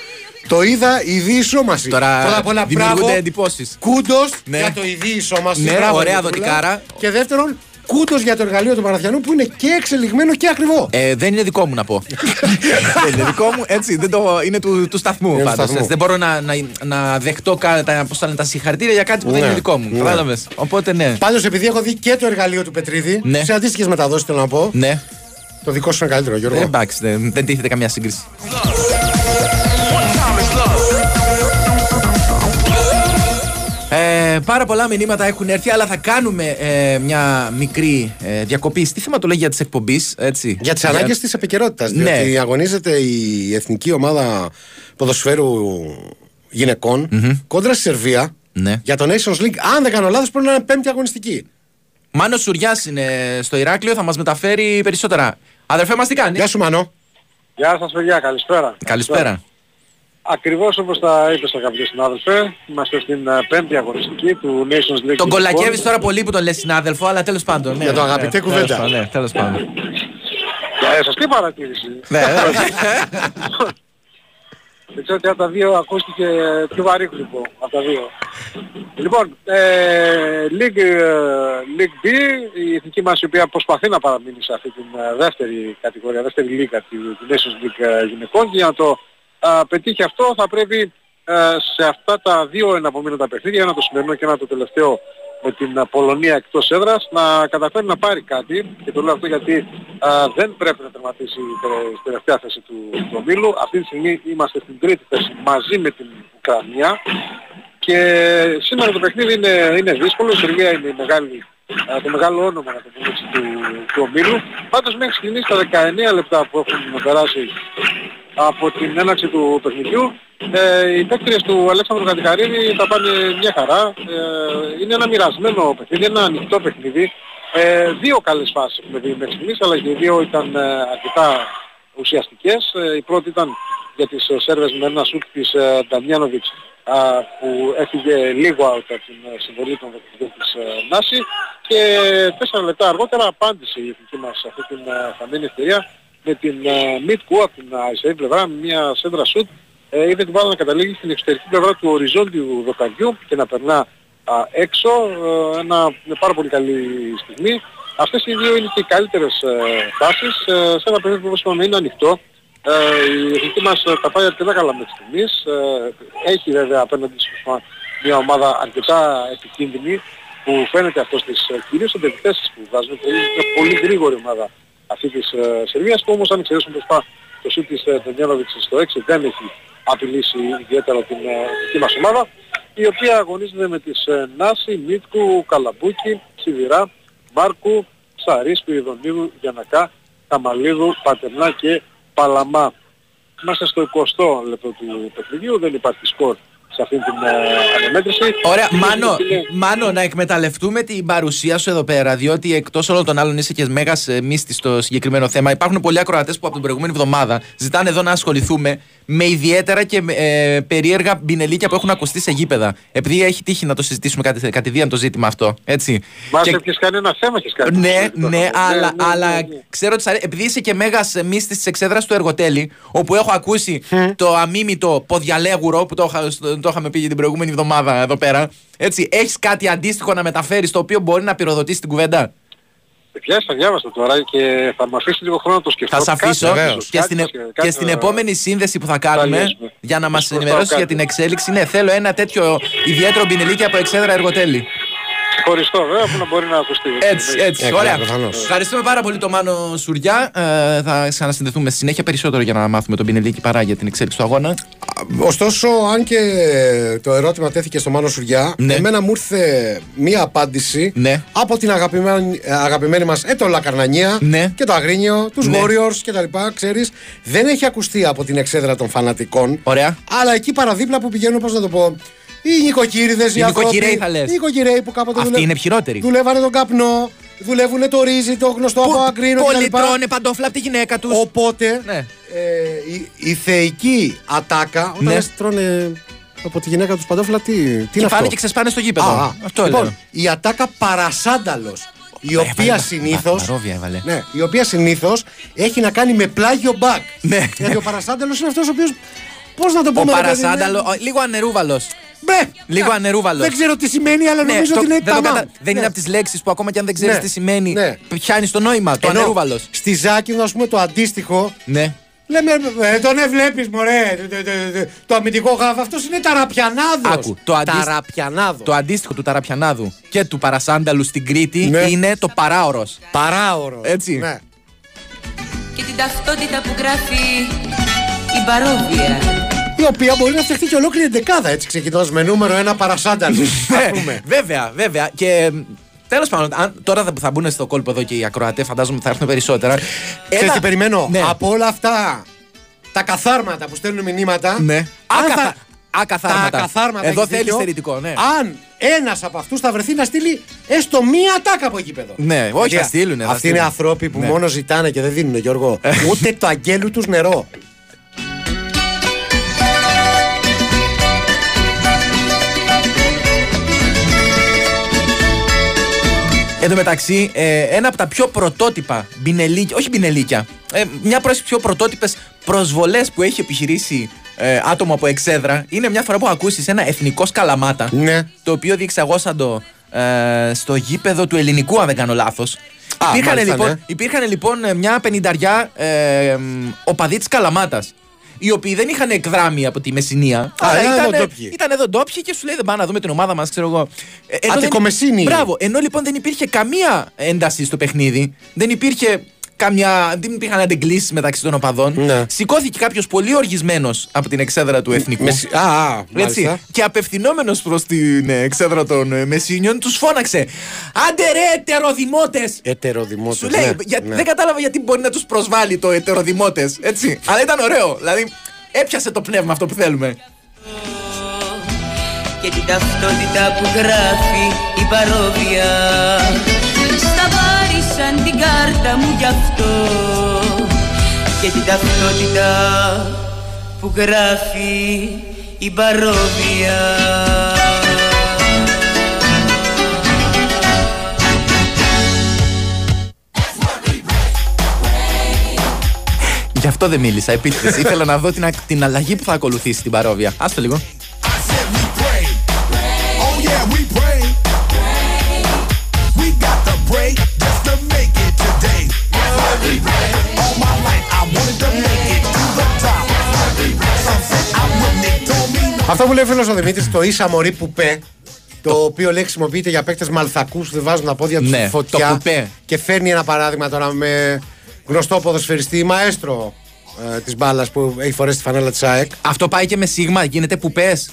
C: Το είδα ειδή ισόμαση.
D: Τώρα
C: Πρώτα απ' όλα,
D: δημιουργούνται
C: μπράβο,
D: εντυπώσεις.
C: Κούντος
D: Ναι.
C: για το ειδή ισόμαση.
D: Ναι,
C: Μπράβο,
D: ωραία
C: Νικόλα.
D: δοτικάρα.
C: Και δεύτερον, κούντο για το εργαλείο του Μαραθιανού που είναι και εξελιγμένο και ακριβό.
D: Ε, δεν είναι δικό μου να πω. δεν είναι δικό μου, έτσι. Δεν το, είναι του, του σταθμού
C: Είναι του
D: πάντως,
C: σταθμού.
D: έτσι. Δεν μπορώ να, να, να δεχτώ κα, τα, πώς θα λένε, τα συγχαρητήρια για κάτι που δεν
C: Ναι,
D: είναι δικό μου.
C: ναι.
D: Κατάλαβες. Οπότε ναι.
C: Πάντως, επειδή έχω δει και το εργαλείο του Πετρίδη,
D: Ναι.
C: σε αντίστοιχες μεταδόσεις θέλω να πω,
D: Ναι.
C: το δικό σου είναι καλύτερο, Γιώργο.
D: Ε, εντάξει, δεν, δεν τίθεται καμία σύγκριση. Ε, πάρα πολλά μηνύματα έχουν έρθει, αλλά θα κάνουμε ε, μια μικρή ε, διακοπή στη θεματολογία της εκπομπής.
C: Για τις ανάγκες της επικαιρότητας.
D: Ναι.
C: Διότι αγωνίζεται η εθνική ομάδα ποδοσφαίρου γυναικών κόντρα στη Σερβία
D: Ναι.
C: για το Nations League. Αν δεν κάνω λάθος, πρέπει να είναι πέμπτη αγωνιστική.
D: Μάνος Σουριάς είναι στο Ηράκλειο, θα μας μεταφέρει περισσότερα. Αδερφέ μας, τι κάνει;
C: Γεια σου, Μανώ.
N: Γεια σας παιδιά, καλησπέρα.
D: Καλησπέρα.
N: Ακριβώς όπως τα είπες αγαπητέ συνάδελφε, είμαστε στην ε, πέμπτη αγωνιστική του Nations League.
D: Τον
N: γυναικών.
D: κολακεύεις τώρα πολύ που τον λες συνάδελφο, αλλά τέλος πάντων. Ναι,
C: Για το αγαπητέ
D: ναι,
C: κουβέντα.
D: τέλος πάντων, Ναι, τέλος πάντων.
N: Ε, σωστή παρατήρηση.
D: Ναι, ναι.
N: Δεν ξέρω ότι από τα δύο ακούστηκε πιο βαρύγρυπο από τα δύο. Λοιπόν, ε, League, ε, League B, η εθνική μας η οποία προσπαθεί να παραμείνει σε αυτή την ε, δεύτερη κατηγορία, δεύτερη λίγα του του Nations League ε, γυναικών και για να το ε, πετύχει αυτό θα πρέπει ε, σε αυτά τα δύο εναπομείνοντα παιχνίδια, ένα το σημερινό και ένα το τελευταίο με την ε, Πολωνία εκτός έδρας, να καταφέρει να πάρει κάτι και το λέω αυτό γιατί ε, δεν πρέπει να τερματίσει τε- στη τελευταία θέση του, του ομίλου. Αυτή τη στιγμή είμαστε στην τρίτη θέση μαζί με την Ουκρανία και σήμερα το παιχνίδι είναι, είναι δύσκολο, η Σερβία είναι η μεγάλη, ε, το μεγάλο όνομα να το πούμε έτσι, του, του ομίλου. Πάντως μέχρι στιγμής τα 19 λεπτά που έχουν περάσει από την έναρξη του παιχνιδιού ε, οι παίκτες του Αλέξανδρου Κατικαρίδη θα πάνε μια χαρά. Ε, είναι ένα μοιρασμένο παιχνίδι, ένα ανοιχτό παιχνίδι. Ε, δύο καλές φάσεις έχουμε δει μέχρι στιγμής, αλλά και οι δύο ήταν ε, αρκετά ουσιαστικές. Ε, η πρώτη ήταν για τις ε, Σέρβες με ένα σουτ της ε, Νταμιάνοβιτς α, που έφυγε λίγο από την ε, συμβολή των δοκιμών της ε, Νάση και τέσσερα λεπτά αργότερα απάντησε η εθνική μας σε αυτή την ε, χαμένη ευκαιρία με την ε, Μίτκου από την αριστερή πλευρά με μια σέντρα σουτ ε, είδε την μπάλα να καταλήγει στην εξωτερική πλευρά του οριζόντιου δοκαριού και να περνά α, έξω ε, ένα, μια πάρα πολύ καλή στιγμή. Αυτές οι δύο είναι και οι καλύτερες ε, φάσεις ε, σε ένα παιχνίδι που όπως είπαμε είναι ανοιχτό. Ε, η εθνική μας ε, τα πάει αρκετά καλά μέχρι στιγμής. Ε, έχει βέβαια απέναντι της μια ομάδα αρκετά επικίνδυνη που φαίνεται αυτό στις ε, κυρίως στις επιθέσεις που βάζουν. Είναι μια πολύ γρήγορη ομάδα αυτή της ε, Σερβίας που όμως αν εξαιρέσουμε μπροστά το σούτ της ε, Τενιάνοβιτς στο 6 δεν έχει απειλήσει ιδιαίτερα την ε, δική μας ομάδα η οποία αγωνίζεται με τις ε, Νάση, Μίτκου, Καλαμπούκη, Σιδηρά, Μάρκου, Σαρίσκου, Ιδονίδου, Γιανακά, Καμαλίδου, Πατερνά και Παλαμά. Είμαστε στο 20 λεπτό του παιχνιδιού, δεν υπάρχει σκορ σε αυτή την ε, ανεμέτρηση.
D: Ωραία, Μάνο,
N: Είναι-
D: Μάνο, να εκμεταλλευτούμε την παρουσία σου εδώ πέρα, διότι εκτός όλων των άλλων είσαι και μέγας μύστη στο συγκεκριμένο θέμα. Υπάρχουν πολλοί ακροατές που από την προηγούμενη εβδομάδα ζητάνε εδώ να ασχοληθούμε με ιδιαίτερα και ε, περίεργα μπινελίκια που έχουν ακουστεί σε γήπεδα. Επειδή έχει τύχει να το συζητήσουμε κατη, κατηδίαν το ζήτημα αυτό. Έτσι.
N: Μας
D: Και-
N: έχεις κάνει ένα θέμα, έχεις κάνει.
D: ναι, ναι, αλλά,
N: ναι,
D: αλλά
N: ναι, ναι.
D: ξέρω ότι σ' αρέ- επειδή είσαι και μέγας μύστη της εξέδρας του εργοτέλη, όπου έχω ακούσει το αμίμητο ποδιαλέγουρο που το, είχα- στο- το είχαμε πει για την προηγούμενη εβδομάδα εδώ πέρα. Έτσι, έχεις κάτι αντίστοιχο να μεταφέρεις το οποίο μπορεί να πυροδοτήσει την κουβέντα;
N: Παιδιά, θα διάβασα τώρα και θα μου αφήσεις λίγο χρόνο να το σκεφτώ.
D: Θα σε
N: Κάτι
D: αφήσω
N: ίσως,
D: και
N: κάτι
D: στην,
N: ίσως,
D: και
N: κάτι
D: στην
N: θα-
D: επόμενη σύνδεση που θα κάνουμε
N: λύσουμε.
D: για να μας
N: Σου ρωτάω
D: ενημερώσεις για
N: κάτι.
D: την εξέλιξη. Ναι, θέλω ένα τέτοιο ιδιαίτερο μπινελίκι από εξέδρα εργοτέλη.
N: Χωριστό βέβαια που να μπορεί να ακουστεί.
D: Έτσι, έτσι.
C: Ε,
D: Ωραία.
C: καλά, προφανώς.
D: Ευχαριστούμε πάρα πολύ τον Μάνο Σουριά. Ε, θα ξανασυνδεθούμε στη συνέχεια περισσότερο για να μάθουμε τον Πινελίκη παρά για την εξέλιξη του αγώνα.
C: Ωστόσο, αν και το ερώτημα τέθηκε στο Μάνο Σουριά,
D: Ναι.
C: εμένα μου ήρθε μία απάντηση
D: Ναι.
C: από την αγαπημένη, αγαπημένη μας Έτολα Καρνανία
D: Ναι.
C: και το Αγρίνιο, τους
D: Ναι.
C: Warriors και τα λοιπά, ξέρεις. Δεν έχει ακουστεί από την εξέδρα των φανατικών.
D: Ωραία.
C: Αλλά εκεί παραδίπλα που πηγαίνουν, πώς να το πω, οι νοικοκύριδες, οι,
D: Οι
C: άνθρωποι,
D: νοικοκυρέοι θα λες.
C: Οι νοικοκυρέοι που κάποτε
D: Αυτοί είναι χειρότεροι.
C: δουλεύανε τον καπνό, δουλεύουν το ρύζι, το γνωστό από αγκρίνο
D: Πολλοί
C: κτλ.
D: τρώνε παντόφλα από τη γυναίκα τους.
C: Οπότε
D: Ναι.
C: ε, η, η θεϊκή ατάκα, όταν
D: Ναι.
C: λες τρώνε από τη γυναίκα τους παντόφλα, τι, τι είναι
D: Και
C: αυτό;
D: πάνε και ξεσπάνε στο γήπεδο.
C: Α, α.
D: Αυτό
C: λοιπόν,
D: λέω.
C: η ατάκα παρασάνταλος. Η οποία συνήθω.
D: Παρόβια έβαλε.
C: Ναι, η οποία συνήθως έχει να κάνει με πλάγιο μπακ.
D: Ναι.
C: Γιατί ο παρασάνταλος είναι αυτός ο οποίο. Πώς να το
D: Ο
C: πούμε, ρε παιδί,
D: Παρασάνταλο,
C: ναι.
D: ο- λίγο ανερούβαλος.
C: Μπε,
D: Λίγο
C: ναι.
D: ανερούβαλος.
C: Δεν ξέρω τι σημαίνει, αλλά
D: Ναι,
C: νομίζω
D: το-
C: ότι είναι
D: δεν, το
C: ταμάμ.
D: κατα- δεν
C: Ναι.
D: είναι από τις λέξεις που ακόμα και αν δεν ξέρεις
C: Ναι.
D: τι σημαίνει,
C: Ναι.
D: πιάνεις το νόημα. Το
C: Ενώ
D: ανερούβαλος.
C: Στη Ζάκη, ας πούμε, το αντίστοιχο.
D: Ναι.
C: Λέμε, ε, τον ε, βλέπεις μωρέ, το, το, το, το, το αμυντικό γάβ, αυτός είναι ταραπιανάδος.
D: Άκου, το, αντίστ-
C: Ταραπιανάδος.
D: το αντίστοιχο του Ταραπιανάδου και του Παρασάνταλου στην Κρήτη
C: Ναι.
D: είναι το παράωρος.
C: Παράωρος.
D: Έτσι.
C: Ναι.
O: και την ταυτότητα που γράφει η παρόβια.
C: Η οποία μπορεί να φτιαχτεί και ολόκληρη δεκάδα έτσι ξεκινώντας με νούμερο ένα παρασάνταλο.
D: Ναι,
C: ας πούμε.
D: βέβαια, βέβαια. Και τέλος πάντων, αν, τώρα θα, θα μπουν στο κόλπο εδώ και οι ακροατές, φαντάζομαι ότι θα έρθουν περισσότερα.
C: Ξέρεις τι περιμένω;
D: Ναι.
C: Από όλα αυτά τα καθάρματα που στέλνουν μηνύματα.
D: Ναι.
C: αν
D: Ακαθα-
C: θα-
D: ακαθάρματα.
C: Τα ακαθάρματα.
D: Εδώ
C: έχεις
D: θέλεις
C: δίκιο.
D: στερητικό, ναι.
C: Αν ένας από αυτούς θα βρεθεί να στείλει έστω μία τάκα από γήπεδο.
D: Ναι, όχι,
C: Γιατί
D: θα στείλουνε, θα
C: Αυτοί είναι
D: στείλουν.
C: άνθρωποι που
D: Ναι.
C: μόνο ζητάνε και δεν δίνουν, Γιώργο. Ούτε το αγγέλου τους νερό.
D: Εν τω μεταξύ, ε, ένα από τα πιο πρωτότυπα μπινελίκια, όχι μπινελίκια, ε, μια από τις πιο πρωτότυπες προσβολές που έχει επιχειρήσει ε, άτομο από εξέδρα είναι μια φορά που ακούσει ένα εθνικό σκαλαμάτα.
C: Ναι.
D: Το οποίο διεξαγώσαν το ε, στο γήπεδο του ελληνικού, αν δεν κάνω λάθος.
C: Α,
D: Υπήρχαν,
C: μάλιστα,
D: λοιπόν,
C: ναι.
D: υπήρχαν λοιπόν ε, μια πενηνταριά ε, μ, οπαδοί της Καλαμάτας. Οι οποίοι δεν είχαν εκδράμει από τη Μεσσηνία. αλλά
C: ήταν εδώ
D: ήταν,
C: ντόπιοι.
D: ήταν εδώ ντόπιοι και σου λέει δεν πάμε να δούμε την ομάδα μας, ξέρω εγώ. Ε, ενώ δεν-
C: Αττικομεσσίνοι.
D: Μπράβο. Ενώ λοιπόν δεν υπήρχε καμία ένταση στο παιχνίδι, δεν υπήρχε καμιά. δεν υπήρχαν αντεγκλήσει μεταξύ των οπαδών.
C: Ναι.
D: Σηκώθηκε κάποιος πολύ οργισμένος από την εξέδρα του εθνικού.
C: Μεσι- Α, α,
D: Έτσι,
C: μάλιστα.
D: και απευθυνόμενος προς την ε, εξέδρα των ε, Μεσίνιων, τους φώναξε. Άντε ρε, ετεροδημότες!
C: Ετεροδημότες,
D: Σου λέει,
C: ναι,
D: για-
C: ναι.
D: δεν κατάλαβα γιατί μπορεί να τους προσβάλλει το ετεροδημότες. Έτσι. Αλλά ήταν ωραίο. Δηλαδή, έπιασε το πνεύμα αυτό που θέλουμε.
O: και την ταυτότητα που γράφει η παρόβια Στα βάρισαν την κάρτα μου γι' αυτό και την ταυτότητα που γράφει η παρόβια
D: Γι' αυτό δεν μίλησα. Επίτηδες. Ήθελα να δω την, α- την αλλαγή που θα ακολουθήσει την παρόβια. Άστο λίγο.
C: Αυτό που λέει ο φίλος ο Δημήτρης, το ίσα μωρή πουπέ, το οποίο λέει χρησιμοποιείται για παίκτες μαλθακούς που δεν βάζουν τα πόδια τους
D: Ναι,
C: στη
D: το
C: φωτιά.
D: πουπέ.
C: Και φέρνει ένα παράδειγμα τώρα με γνωστό ποδοσφαιριστή μαέστρο ε, της μπάλας που έχει φορέσει τη φανέλα της ΑΕΚ.
D: Αυτό πάει και με σίγμα, γίνεται πουπές.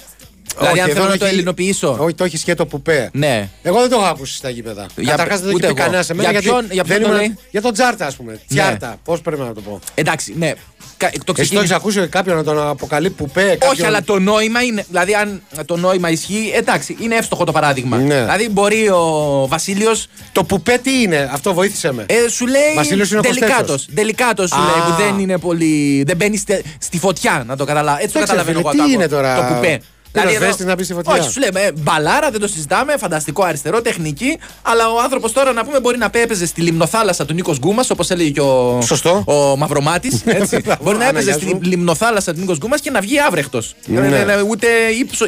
D: Δηλαδή, αν
C: εδώ
D: θέλω να το
C: έχει-
D: ελληνοποιήσω.
C: Όχι, το έχει σκέτο πουπέ.
D: Ναι.
C: Εγώ δεν το έχω ακούσει στα γήπεδα.
D: Για-
C: Καταρχάς δεν το
D: ούτε
C: έχει πει
D: εγώ.
C: κανένας σε μένα.
D: Για
C: γιατί
D: ποιον- για ποιον
C: δεν
D: το
C: ήμουν-
D: λέει;
C: Για τον Τζάρτα, ας πούμε. Τσιάρτα. Πώς πρέπει να το πω.
D: Εντάξει, ναι. Κα- Το
C: Εσύ το
D: ξεκίνημα-
C: έχεις ακούσει κάποιον να τον αποκαλεί πουπέ. Κάποιον...
D: Όχι, αλλά το νόημα είναι. Δηλαδή, αν το νόημα ισχύει, εντάξει, είναι εύστοχο το παράδειγμα.
C: Ναι.
D: Δηλαδή, μπορεί ο Βασίλειο.
C: Το πουπέ τι είναι, αυτό βοήθησε με.
D: Ε, σου λέει.
C: Βασίλειος είναι ο
D: Τελικάτο.
C: Κωστέτσος.
D: Τελικάτο σου
C: Α.
D: λέει που δεν είναι πολύ. Δεν μπαίνει στε- στη φωτιά, να το καταλάβω. Έτσι το
C: Εντάξει,
D: καταλαβαίνω
C: φίλε,
D: εγώ.
C: τι
D: το-
C: είναι τώρα,
D: Το κουπέ. Δηλαδή,
C: πυροσβέστης να μπει στη φωτιά.
D: Όχι, σου λέμε ε, μπαλάρα, δεν το συζητάμε. Φανταστικό αριστερό, τεχνική. Αλλά ο άνθρωπος τώρα να πούμε μπορεί να έπαιζε στη λιμνοθάλασσα του Νίκος Γκούμας, όπως έλεγε και ο,
C: Σωστό.
D: ο Μαυρομάτης. μπορεί να έπαιζε
C: Αναγιά
D: στη
C: σου.
D: λιμνοθάλασσα του Νίκος Γκούμας και να βγει άβρεχτος.
C: Ναι.
D: Ούτε ύψο.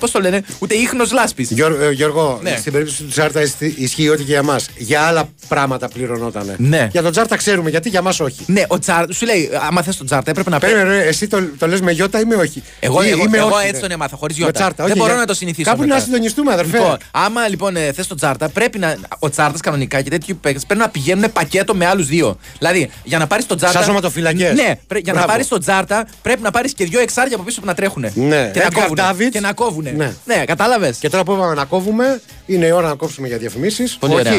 D: Πώς το λένε, ούτε ίχνος λάσπης.
C: Γιώργο, ε, Γιώργο
D: Ναι.
C: στην περίπτωση του Τζάρτα ισχύ- ισχύει ό,τι και για μας. Για άλλα πράγματα πληρωνότανε.
D: Ναι.
C: Για τον Τζάρτα ξέρουμε γιατί, για μας όχι.
D: Ναι, ο Τσάρτα, σου λέει, άμα θες τον Τζάρτα, έπρεπε να πει.
C: Περίμενε, ρε, εσύ το, το λες με γιώτα ή με όχι;
D: Εγώ,
C: Ή-
D: εγώ,
C: ή με
D: εγώ
C: όχι,
D: έτσι
C: ρε.
D: τον έμαθα. Τσάρτα, χωρίς
C: Με
D: γιώτα.
C: τσάρτα,
D: Δεν
C: όχι,
D: μπορώ
C: για-
D: να το συνηθίσω.
C: κάπου
D: μετά.
C: να συντονιστούμε, αδερφέ.
D: Λοιπόν, άμα λοιπόν ε, θες το τσάρτα, πρέπει να. Ο τσάρτα κανονικά και τέτοιου παίκτες πρέπει να πηγαίνουν πακέτο με άλλους δύο. Δηλαδή, για να πάρεις το τσάρτα.
C: Σαν σωματοφυλακές.
D: Ναι, πρέ- για να
C: Μπράβο.
D: πάρεις το τσάρτα πρέπει να πάρεις και δύο εξάρια από πίσω που να τρέχουν.
C: Ναι,
D: και, να
C: Edgar
D: κόβουνε,
C: Davids.
D: και να κόβουνε.
C: Ναι.
D: ναι κατάλαβες.
C: Και τώρα που είπαμε να κόβουμε, είναι η ώρα να κόψουμε για διαφημίσεις.
D: Πολύ ωραία.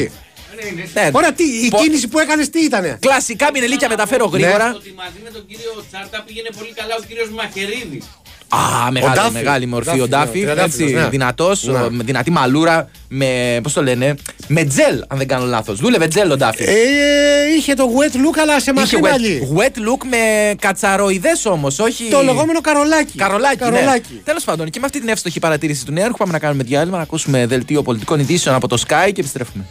D: Ναι.
C: Ωραία, τι, η
D: Πο-
C: κίνηση που έκανες τι ήτανε;
D: Κλασικά μινελίκια μεταφέρω γρήγορα.
P: Ότι μαζί με τον κύριο Τσάρτα πήγαινε πολύ καλά ο κύριος Μαχαιρίδης.
D: Α, μεγάλη,
C: Ντάφι.
D: μεγάλη μορφή
C: Ντάφι,
D: ο Ντάφι.
C: ναι, τριαντάφυλλος,
D: έτσι,
C: ναι.
D: δυνατός,
C: Ναι.
D: με δυνατή μαλούρα, με. Πώς το λένε, με τζελ, αν δεν κάνω λάθος. Δούλευε τζελ ο Ντάφι.
C: Ε, είχε το wet look, αλλά σε
D: Είχε
C: μακρύ
D: wet,
C: μαλλί.
D: wet look με κατσαροειδές όμως, όχι.
C: Το λεγόμενο καρολάκι.
D: Καρολάκι.
C: Καρολάκι.
D: Ναι. Τέλος πάντων, και με αυτή την εύστοχη παρατήρηση του νέου, πάμε να κάνουμε διάλειμμα, να ακούσουμε δελτίο πολιτικών ειδήσεων από το Sky και επιστρέφουμε.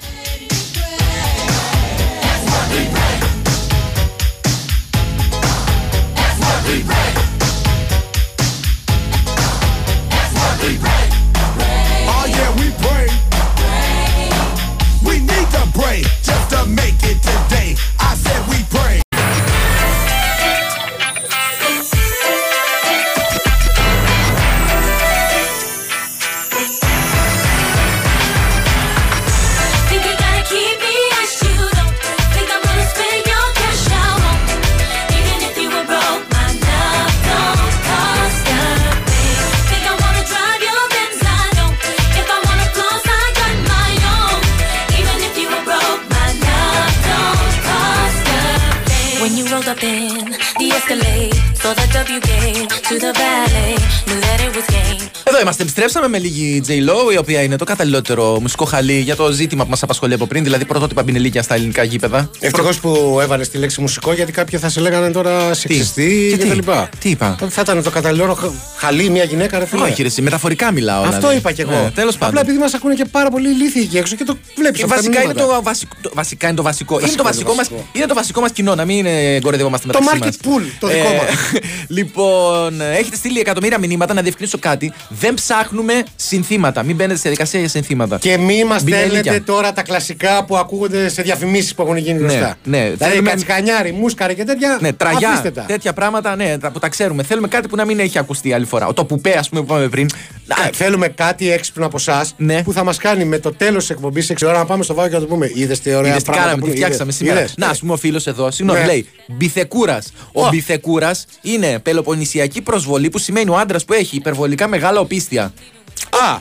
Q: Rolled up in the Escalade. Saw the W game to the valet. Knew that it was game
D: Εδώ είμαστε. Επιστρέψαμε με λίγη J-Lo, η οποία είναι το καταλληλότερο μουσικό χαλί για το ζήτημα που μας απασχολεί από πριν, δηλαδή πρωτότυπα μπινελίκια στα ελληνικά γήπεδα.
C: Ευτυχώς που έβαλες τη λέξη μουσικό, γιατί κάποιοι θα σε λέγανε τώρα σεξιστή
D: Και
C: και
D: τι;
C: τα λοιπά.
D: Τι είπα;
C: Θα ήταν το καταλληλό χ- χαλί μια γυναίκα, ρε φίλε.
D: Όχι, ρε, εσύ, μεταφορικά μιλάω.
C: Αυτό
D: δηλαδή.
C: είπα κι εγώ.
D: Ναι, Τέλος πάντων.
C: Απλά επειδή μας ακούνε και πάρα πολύ ηλίθιοι εκεί έξω και το βλέπεις.
D: Και βασικά είναι το βασικό. το- βασικά είναι το βασικό. Είναι το
C: Βασικό,
D: βασικό,
C: είναι
D: μας,
C: βασικό.
D: είναι το βασικό μας κοινό, να μην ε, κοροϊδευόμαστε
C: Το
D: μεταξύ
C: market
D: μας.
C: pool, το δικό μας.
D: λοιπόν, ε, έχετε στείλει εκατομμύρια μηνύματα να διευκρινίσω κάτι. Δεν ψάχνουμε συνθήματα. Μην μπαίνετε στη διαδικασία για συνθήματα.
C: Και μη μας
D: Μπινελίκια.
C: στέλνετε τώρα τα κλασικά που ακούγονται σε διαφημίσεις που έχουν γίνει γνωστά.
D: ναι.
C: Δηλαδή
D: Θέλουμε-
C: κατσικανιάρι, μούσκαρη και τέτοια.
D: Ναι, τραγιά.
C: αφήστε τα.
D: Τέτοια πράγματα, ναι, τα- που τα ξέρουμε. Θέλουμε κάτι που να μην έχει ακουστεί άλλη φορά. Το πουπέ, ας πούμε, που είπαμε πριν.
C: Ε, Θέλουμε κάτι έξυπνο από εσάς
D: Ναι.
C: που θα μας κάνει με το τέλος της εκπομπής 6 ώρα να πάμε στο Βάιο και να το πούμε. Είδες τι ωραία
D: Είδες τι
C: πράγματα.
D: κάναμε,
C: που
D: τι
C: είναι,
D: φτιάξαμε
C: είδες,
D: σήμερα.
C: είδες.
D: Να, ας πούμε, ο φίλος εδώ, συγγνώμη,
C: Ναι.
D: λέει Μπιθεκούρας. Ο
C: Ω.
D: Μπιθεκούρας είναι πελοποννησιακή προσβολή που σημαίνει ο άντρας που έχει υπερβολικά μεγάλα οπίσθια.
C: Α,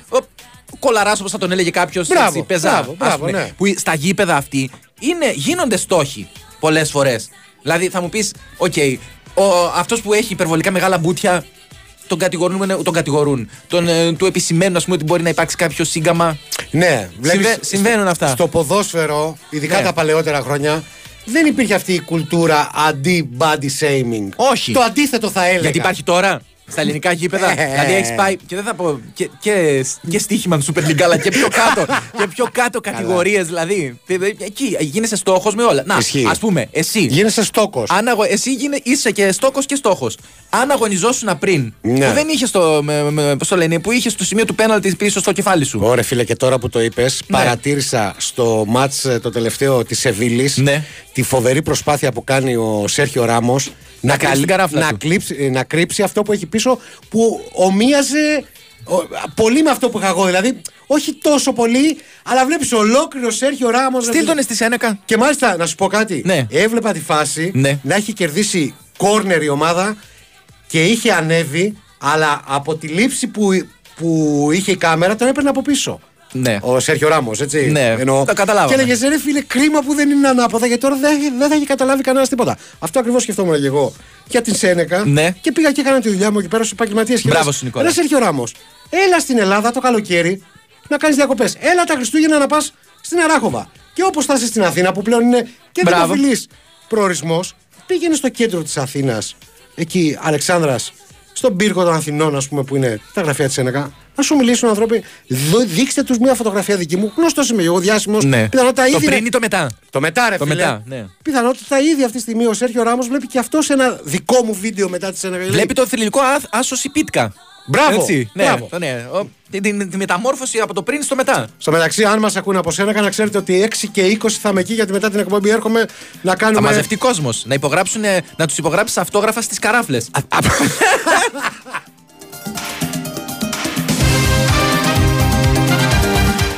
D: Κολαράς, όπως θα τον έλεγε κάποιος.
C: Μπράβο,
D: πεζά,
C: μπράβο,
D: ας
C: μπράβο,
D: πούμε,
C: ναι.
D: Που στα γήπεδα αυτοί είναι, γίνονται στόχοι πολλές φορές. Δηλαδή θα μου πεις, οκ, αυτός που έχει υπερβολικά μεγάλα μπούτια τον κατηγορούν. Τον κατηγορούν. Τον, ε, του επισημαίνουν, ας πούμε, ότι μπορεί να υπάρξει κάποιο σύγκαμα.
C: Ναι, βλέπεις,
D: Συμβα- συμβαίνουν αυτά.
C: Στο ποδόσφαιρο, ειδικά
D: Ναι.
C: τα παλαιότερα χρόνια, δεν υπήρχε αυτή η κουλτούρα αντί-body shaming.
D: Όχι.
C: Το αντίθετο θα έλεγα.
D: Γιατί υπάρχει τώρα στα ελληνικά γήπεδα.
C: Ε.
D: δηλαδή έχεις πάει και δεν θα πω και, και, και στοίχημα του Super League, αλλά και πιο κάτω. και πιο κάτω κατηγορίες δηλαδή. Εκεί γίνεσαι στόχος με όλα. Να,
C: Ισχύει.
D: ας πούμε, εσύ.
C: Γίνεσαι στόκο.
D: Αν αγω... Εσύ γίνε... είσαι και στόχος και στόχος. Αν αγωνιζόσουν πριν,
C: Ναι.
D: που δεν είχες το. Με, με, πώς το λένε, που είχες στο σημείο του πέναλτη πίσω στο κεφάλι σου.
C: Ωραία, φίλε, και τώρα που το είπες, παρατήρησα στο μάτς το τελευταίο της Σεβίλης
D: Ναι.
C: τη φοβερή προσπάθεια που κάνει ο Σέρχιο Ράμος να,
D: κρύψει την καράφλα
C: να,
D: του.
C: κλείψει- να κρύψει αυτό που έχει πίσω που ομοίαζε ο- πολύ με αυτό που είχα εγώ. Δηλαδή, όχι τόσο πολύ, αλλά βλέπεις ολόκληρο Σέρχιο Ράμος.
D: Στείλ τον στη Σένεκα.
C: Και μάλιστα, να σου πω κάτι.
D: Ναι.
C: Έβλεπα τη φάση
D: Ναι.
C: να έχει κερδίσει κόρνερ η ομάδα και είχε ανέβει, αλλά από τη λήψη που, που είχε η κάμερα τον έπαιρνε από πίσω.
D: Ναι.
C: Ο Σέρχιο Ράμος, έτσι.
D: Ναι, το καταλάβαμε.
C: Και έλεγε, ρε φίλε, κρίμα που δεν είναι ανάποδα, γιατί τώρα δεν, δεν θα έχει καταλάβει κανένας τίποτα. Αυτό ακριβώς σκεφτόμουν και εγώ για την Σένεκα.
D: Ναι.
C: Και πήγα και έκανα τη δουλειά μου εκεί πέρα στους επαγγελματίες.
D: Μπράβο σου, Νικόλα.
C: Ρε Σέρχιο Ράμος, έλα στην Ελλάδα το καλοκαίρι να κάνεις διακοπές. Έλα τα Χριστούγεννα να πας στην Αράχοβα. Και όπως θα είσαι στην Αθήνα, που πλέον είναι και
D: Μπράβο.
C: δημοφιλή προορισμός, πήγαινε στο κέντρο της Αθήνας, εκεί Αλεξάνδρας, στον πύργο των Αθηνών, ας πούμε, που είναι τα γραφεία της Σένεκα, να σου μιλήσουν άνθρωποι. Δω- Δείξτε τους μια φωτογραφία δική μου. Γνωστός είμαι εγώ, διάσημος.
D: Ναι.
C: Πιθανότητα
D: Το
C: ήδη.
D: πριν ή το μετά.
C: Το μετά, ρε
D: Το
C: φίλε.
D: μετά, ναι.
C: Πιθανότητα ήδη αυτή τη στιγμή ο Σέρχιο Ράμος βλέπει και αυτό ένα δικό μου βίντεο μετά τη Σένεκα.
D: Βλέπει το θρηλυκό άθ- άσος Σιπίτκα.
C: Μπράβο,
D: Έτσι, ναι,
C: μπράβο.
D: το ναι. Ο- τη, τη- τη μεταμόρφωση από το πριν στο μετά.
C: Στο μεταξύ, αν μας ακούνε από Σένεκα, να ξέρετε ότι 6 και 20 θα είμαι εκεί, γιατί μετά την εκπομπή έρχομαι να
D: Θα
C: κάνουμε.
D: μαζευτεί κόσμος. Να, υπογράψουν, να τους υπογράψεις αυτόγραφα στις καράφλες.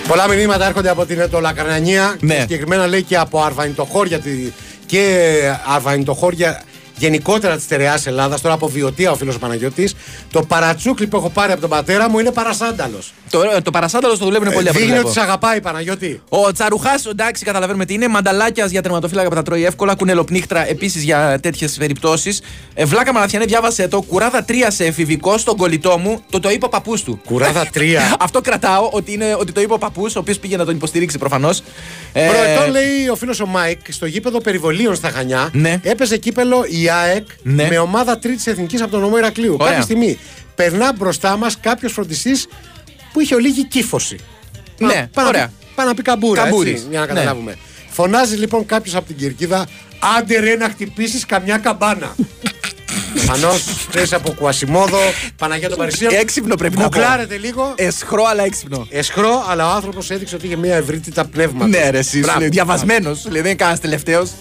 C: Πολλά μηνύματα έρχονται από την Ετωλακρανία
D: Ναι.
C: και συγκεκριμένα λέει και από Αρβανιτοχώρια τη- και Αρβανιτοχώρια γενικότερα της στερεά Ελλάδας. Τώρα από βιωτεία ο φίλος Παναγιώτης. Το παρατσούκλι που έχω πάρει από τον πατέρα μου είναι παρασάνταλος.
D: Το, το παρασάνταλος το δουλεύουν πολύ από ό,τι
C: Δείχνει
D: βλέπω.
C: ότι σε αγαπάει Παναγιώτη.
D: Ο Τσαρουχάς, εντάξει, καταλαβαίνουμε τι είναι. Μανταλάκιας για τερματοφύλακα που τα τρώει εύκολα. Κουνελοπνίχτρα επίσης για τέτοιες περιπτώσεις. Ε, Βλάκα Μαραθιανέ, διάβασε το. Κουράδα 3 σε εφηβικό στον κολλητό μου. Το το είπε ο παππούς του.
C: Κουράδα 3.
D: Αυτό κρατάω ότι, είναι, ότι το είπε ο παππούς, ο οποίος πήγε να τον υποστηρίξει προφανώς. Ε,
C: Προ ετών λέει ο φίλος ο Μάικ στο γήπεδο Περιβολίων στα Χανιά.
D: Ναι.
C: Έπαιζε κύπελλο η ΑΕΚ
D: Ναι.
C: με ομάδα τρίτης εθνικής από τον νομό Ηρακλείου.
D: Ωραία.
C: Κάποια στιγμή περνά μπροστά μας κάποιος φροντιστής που είχε ολίγη κύφωση.
D: Ναι,
C: Πά-
D: ωραία.
C: Πάει να πει καμπούρα.
D: Καμπούρης,
C: Έτσι, για να
D: ναι.
C: καταλάβουμε. Φωνάζει λοιπόν κάποιος από την κερκίδα, άντε ρε να χτυπήσεις καμιά καμπάνα. Προφανώ πέσει από Κουασιμόδο, Παναγία των Παρισίων.
D: Έξυπνο πρέπει να πω.
C: Γκουγκλάρετε λίγο.
D: Εσχρό, αλλά έξυπνο.
C: Εσχρό, αλλά ο άνθρωπος έδειξε ότι είχε μια ευρύτητα πνεύματα.
D: Ναι, ρε, εσύ.
C: Μπράβο.
D: Διαβασμένος. Σου λέει, δεν είναι κανένας τελευταίος.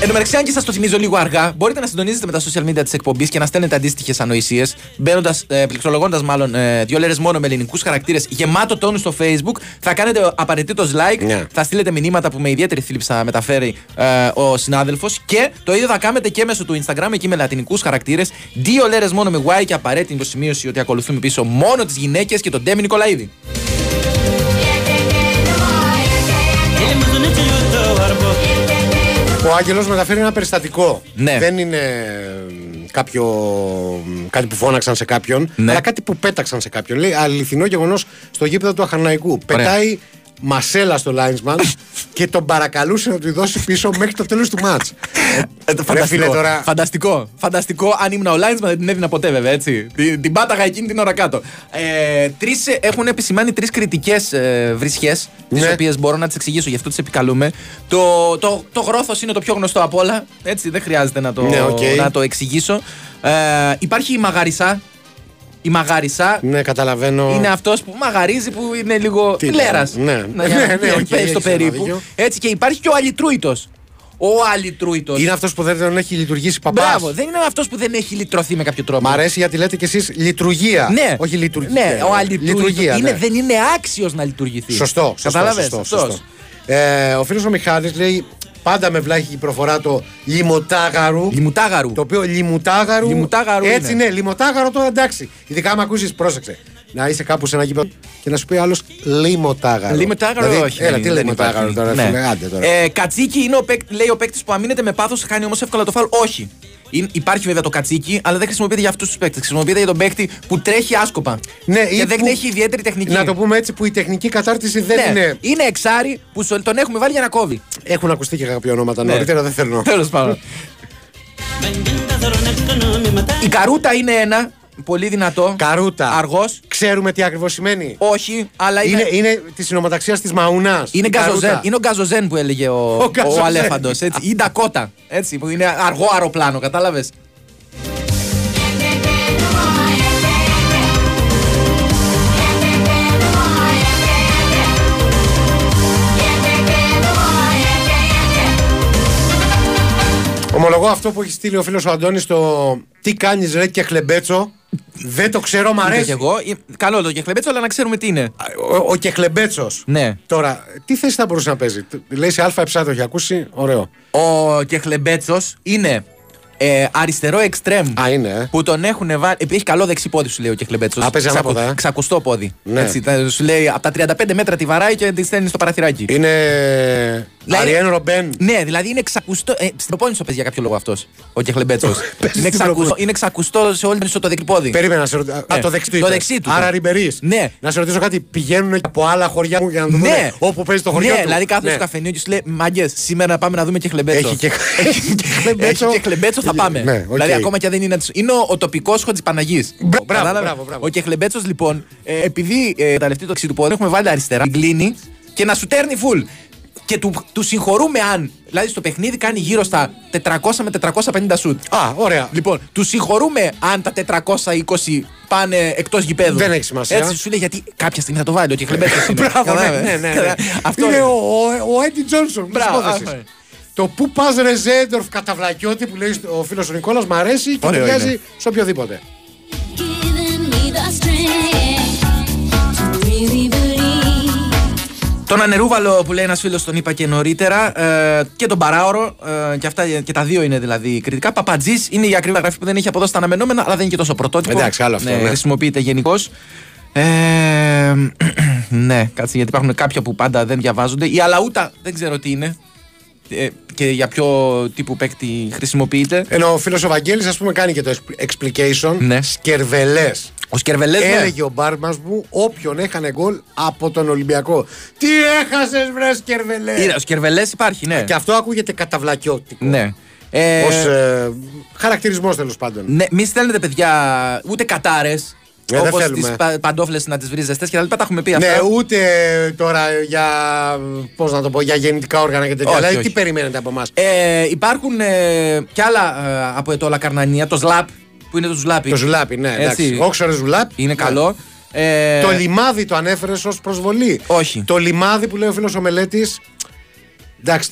D: Εν τω μεταξύ, αν και σας το θυμίζω λίγο αργά, μπορείτε να συντονίζετε με τα social media της εκπομπής και να στέλνετε αντίστοιχες ανοησίες, μπαίνοντας, ε, πληκτρολογώντα μάλλον ε, δύο λέρες μόνο με ελληνικούς χαρακτήρες γεμάτο τόνους στο Facebook. Θα κάνετε απαραίτητος like,
C: Ναι.
D: θα στείλετε μηνύματα που με ιδιαίτερη θλίψη θα μεταφέρει ε, ο συνάδελφος και το ίδιο θα κάνετε και μέσω του Instagram εκεί με λατινικούς χαρακτήρες. Δύο λέρες μόνο με Y και απαραίτητη υποσημείωση ότι ακολουθούμε πίσω μόνο τις γυναίκες και τον Ντέμι Νικολαίδη.
C: Ο Άγγελος μεταφέρει ένα περιστατικό.
D: Ναι.
C: Δεν είναι ε, κάποιο. κάτι που φώναξαν σε κάποιον,
D: Ναι.
C: αλλά κάτι που πέταξαν σε κάποιον. Λέει αληθινό γεγονός στο γήπεδο του Αχαρναϊκού.
D: Ωραία.
C: Πετάει μασέλα στο linesman και τον παρακαλούσε να του δώσει πίσω μέχρι το τέλος του μάτς.
D: Ε, το Φανταστικό.
C: φίλε, τώρα-
D: Φανταστικό. Φανταστικό. Αν ήμουν ο linesman δεν την έδινα ποτέ, βέβαια, έτσι. Την, την πάταγα εκείνη την ώρα κάτω. Ε, τρεις, ε, έχουν επισημάνει τρεις κρητικές ε, βρισιέ, τις
C: Ναι.
D: οποίες μπορώ να τις εξηγήσω, γι' αυτό τις επικαλούμαι. Το, το, το γρόθος είναι το πιο γνωστό από όλα. Έτσι, δεν χρειάζεται να το,
C: Ναι, οκ.
D: να το εξηγήσω. Ε, υπάρχει η μαγαρισά. Η μαγαρισά
C: Ναι, καταλαβαίνω.
D: είναι αυτός που μαγαρίζει, που είναι λίγο
C: Τι
D: λέρα.
C: λέω, ναι. Ναι, ναι, οκ,
D: στο
C: έχεις ένα
D: περίπου.
C: δίκιο.
D: Έτσι και υπάρχει και ο αλειτρούητο. Ο αλειτρούητο.
C: Είναι αυτός που δεν, δεν έχει λειτουργήσει παπάς.
D: Μπράβο, δεν είναι αυτός που δεν έχει λυτρωθεί με κάποιο τρόπο.
C: Μ' αρέσει γιατί λέτε κι εσείς λειτουργία.
D: Ναι,
C: Όχι λειτουργία.
D: Ναι, ο αλειτρούητος
C: Λειτουργία.
D: είναι,
C: ναι.
D: δεν είναι άξιος να λειτουργηθεί.
C: Σωστό, σωστό.
D: Καταλαβες,
C: σωστό,
D: αυτός.
C: σωστό. Ε, ο φίλος ο Μιχάλης λέει πάντα με βλάχει η προφορά το λιμωτάγαρου.
D: Λιμουτάγαρου.
C: Το οποίο λιμουτάγαρου.
D: Λιμουτάγαρου
C: Έτσι
D: είναι.
C: ναι, λιμωτάγαρο τώρα εντάξει. Ειδικά άμα ακούσεις, πρόσεξε. Να είσαι κάπου σε ένα γήπεδο και να σου πει άλλος λιμωτάγαρο.
D: Λιμουτάγαρο,
C: Δηλαδή,
D: όχι.
C: Έλα,
D: δεν-
C: τι
D: δεν
C: λιμωτάγαρο
D: υπάρχει.
C: τώρα,
D: Ναι.
C: φίλε, άντε τώρα.
D: Ε, κατσίκι είναι ο παίκ- λέει ο παίκτης που αμήνεται με πάθος, χάνει όμως εύκολα το φάουλ. Όχι. Είναι- υπάρχει βέβαια το κατσίκι, αλλά δεν χρησιμοποιείται για αυτούς τους παίκτες. Χρησιμοποιείται για τον παίκτη που τρέχει άσκοπα.
C: Ναι,
D: και
C: ή
D: δεν
C: που-
D: έχει ιδιαίτερη τεχνική.
C: Να το πούμε έτσι που η τεχνική κατάρτιση δεν
D: ναι.
C: είναι.
D: είναι εξάρι που σου- τον έχουμε βάλει για να κόβει.
C: Έχουν ακουστεί και κάποια ονόματα
D: Ναι.
C: νωρίτερα, δεν θέλω.
D: Τέλος πάντων. Η καρούτα είναι ένα πολύ δυνατό.
C: Καρούτα.
D: Αργός.
C: Ξέρουμε τι ακριβώς σημαίνει.
D: Όχι, αλλά είναι.
C: Είναι, είναι της συνομοταξία της Μαουνά.
D: Είναι, γκαζοζέν, είναι ο γκαζοζέν που έλεγε ο, ο,
C: Γκαζοζέν.
D: Αλέφαντος. Ή Ντακότα. Έτσι, που είναι αργό αεροπλάνο, κατάλαβες;
C: Ομολογώ αυτό που έχει στείλει ο φίλος ο Αντώνης στο Τι κάνεις ρε και χλεμπέτσο. Δεν το ξέρω, μ'
D: Ούτε
C: αρέσει.
D: κι εγώ. Ε, Καλό το κεχλεμπέτσο, αλλά να ξέρουμε τι είναι.
C: Ο, ο κεχλεμπέτσος.
D: Ναι.
C: Τώρα, τι θέση θα μπορούσε να παίζει; Λέει σε Α7 το έχει ακούσει; Ωραίο.
D: Ο κεχλεμπέτσος είναι ε, αριστερό εξτρέμ.
C: Α, είναι. ε.
D: Που τον έχουν βάλει. Επειδή έχει καλό δεξί πόδι, σου λέει ο Κεχλεμπέτσος.
C: Α, παίζει ανάποδα, ε.
D: Ξακουστό πόδι.
C: Ναι.
D: Έτσι, τα- σου λέει από τα 35 μέτρα τη βαράει και τη στέλνει στο παραθυράκι.
C: Είναι.
D: Δηλαδή-
C: Αριέν Ρομπέν.
D: Ναι, δηλαδή είναι ξακουστό. Ε, στην προπόνηση το παίζει για κάποιο λόγο αυτός. Ο Κεχλεμπέτσο.
C: Παίζει
D: είναι,
C: στην
D: ξακουστό,
C: προπόνηση.
D: είναι ξακουστό σε όλη την το δεξί πόδι.
C: Περίμενα να σε ρωτήσω. Α,
D: Ναι.
C: το δεξί του.
D: Το
C: είπες.
D: δεξί του.
C: Άρα ριμπερίς.
D: Ναι.
C: Να σε ρωτήσω κάτι. Πηγαίνουν και από άλλα χωριά μου για να το δουν.
D: Ναι.
C: Όπου παίζει το χωριό
D: ναι,
C: του;
D: δηλαδή κάθεται
C: Ναι.
D: στο καφενείο και σου λέει Μάγκες, σήμερα πάμε να δούμε και χλεμπέτσο.
C: Έχει και-
D: Έχει και χλεμπέτσο. Έχει και χλεμπέτσο, θα
C: Έχει-
D: πάμε.
C: ναι, οκ.
D: Δηλαδή ακόμα και αν δεν είναι. Είναι ο, ο τοπικός χωτζη Παναγής.
C: μπράβο, μπράβο, μπράβο.
D: Ο Κεχλεμπέτσο λοιπόν, ε, επειδή ε, τα λεφτή το ξύ του πόδι, έχουμε βάλει αριστερά, την κλείνει και να σου τέρνει full. Και του, του συγχωρούμε αν. Δηλαδή στο παιχνίδι κάνει γύρω στα 400 με 450 σουτ.
C: Α, ωραία.
D: Λοιπόν, του συγχωρούμε αν τα 420 πάνε εκτός γηπέδου.
C: Δεν έχει σημασία.
D: Έτσι σου λέει γιατί κάποια στιγμή θα το βάλει. Ο Κεχλεμπέτσο είναι.
C: Μπράβο, ναι,
D: Κατάλαβες.
C: ναι, ναι, ναι.
D: Κατα- Αυτό
C: είναι
D: είναι.
C: ο, ο, ο Έντι Τζόνσον. της
D: Μπράβο,
C: υπόθεσης.
D: αυτό είναι.
C: Το που πας ρε Ζέντορφ κατά βλακιώτη που λέει ο φίλος ο Νικόλας μ' αρέσει και
D: Ωραίο
C: ταιριάζει
D: είναι.
C: σε οποιοδήποτε.
D: Τον Ανερούβαλο που λέει ένας φίλος, τον είπα και νωρίτερα. Ε, και τον Παράωρο. Ε, και, αυτά, και τα δύο είναι δηλαδή κριτικά. Παπατζής είναι η ακριβή γραφή που δεν έχει αποδώσει τα αναμενόμενα, αλλά δεν είναι και τόσο πρωτότυπο.
C: Εντάξει, άλλο αυτό, ναι.
D: Χρησιμοποιείται γενικώς. Ε, ναι, κάτσε γιατί υπάρχουν κάποια που πάντα δεν διαβάζονται. Η Αλαούτα δεν ξέρω τι είναι. Ε, και για ποιο τύπου παίκτη χρησιμοποιείται.
C: Ενώ ο φίλος ο Βαγγέλης ας πούμε κάνει και το explication.
D: Ναι.
C: Σκερβελές.
D: Ο Σκερβελές, ναι.
C: Έλεγε ο μπάρμας μου όποιον έχανε γκολ από τον Ολυμπιακό. Τι έχασες, βρε Σκερβελές;
D: Είδα, Ο Σκερβελές υπάρχει, ναι.
C: Και αυτό ακούγεται καταβλακιώτικο.
D: Ναι. Ε,
C: Ω ε, χαρακτηρισμός τέλος πάντων.
D: Ναι, μη στέλνετε παιδιά ούτε κατάρες.
C: Ναι, δεν
D: Όπως τις
C: θέλουμε.
D: πα, παντόφλες να τις βρει ζεστέ και τα λοιπά. Τα έχουμε πει αυτά.
C: Ναι, ούτε τώρα για. Πώς να το πω, για γεννητικά όργανα και τέτοια.
D: Όχι,
C: Δηλαδή,
D: όχι.
C: τι περιμένετε από εμάς;
D: Ε, υπάρχουν ε, κι άλλα ε, από ετώλα καρνανία. Το ΣΛΑΠ που είναι το ζουλάπι.
C: Το ζουλάπι, ναι, εντάξει.
D: Έτσι.
C: Όξορε ζουλάπι.
D: Είναι
C: Ναι.
D: καλό. Ε,
C: Το λιμάδι το ανέφερες ως προσβολή.
D: Όχι.
C: Το λιμάδι που λέει ο φίλος ο Μελέτης. Εντάξει.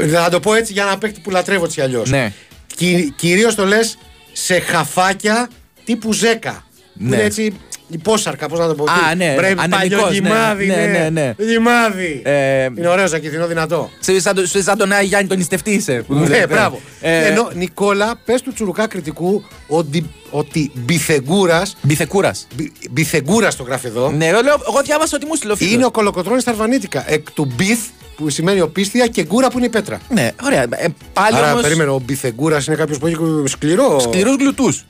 C: ε, Θα το πω έτσι για ένα παίκτη που λατρεύω έτσι κι αλλιώς.
D: Ναι.
C: Κυρίως το λες σε χαφάκια τύπου ζέκα. Που
D: Ναι.
C: είναι έτσι υπόσαρκα, πώς να το πω.
D: Α,
C: Τι-
D: ναι,
C: Βρε,
D: ανεμικός,
C: παλιό
D: ναι.
C: λιμάδι,
D: Ναι,
C: ναι.
D: ναι, ναι.
C: Λιμάδι.
D: Ε,
C: Είναι ωραίο, ακυθινό δυνατό.
D: σε- σαν, το- σε- σαν τον Άι Γιάννη τον νηστευτή είσαι. που
C: Ναι,
D: λέτε.
C: μπράβο.
D: Ε,
C: Ενώ Νικόλα, πες του τσουρουκά Κρητικού ότι, ότι Μπιθεγκούρα.
D: Μπιθεκούρα.
C: Μπιθεγκούρας το γράφει εδώ.
D: Ναι, εγώ, λέω, εγώ διάβασα ότι μου στείλε ο φίλος.
C: Είναι ο κολοκοτρόνη στα αρβανίτικα. Εκ του μπιθ που σημαίνει οπίσθια και γκούρα που είναι η πέτρα.
D: Ναι, ωραία. Ε, πάλι
C: Άρα
D: όμως...
C: περίμενε, ο μπιθεγκούρας είναι κάποιος που έχει σκληρό.
D: Σκληρούς γλουτούς.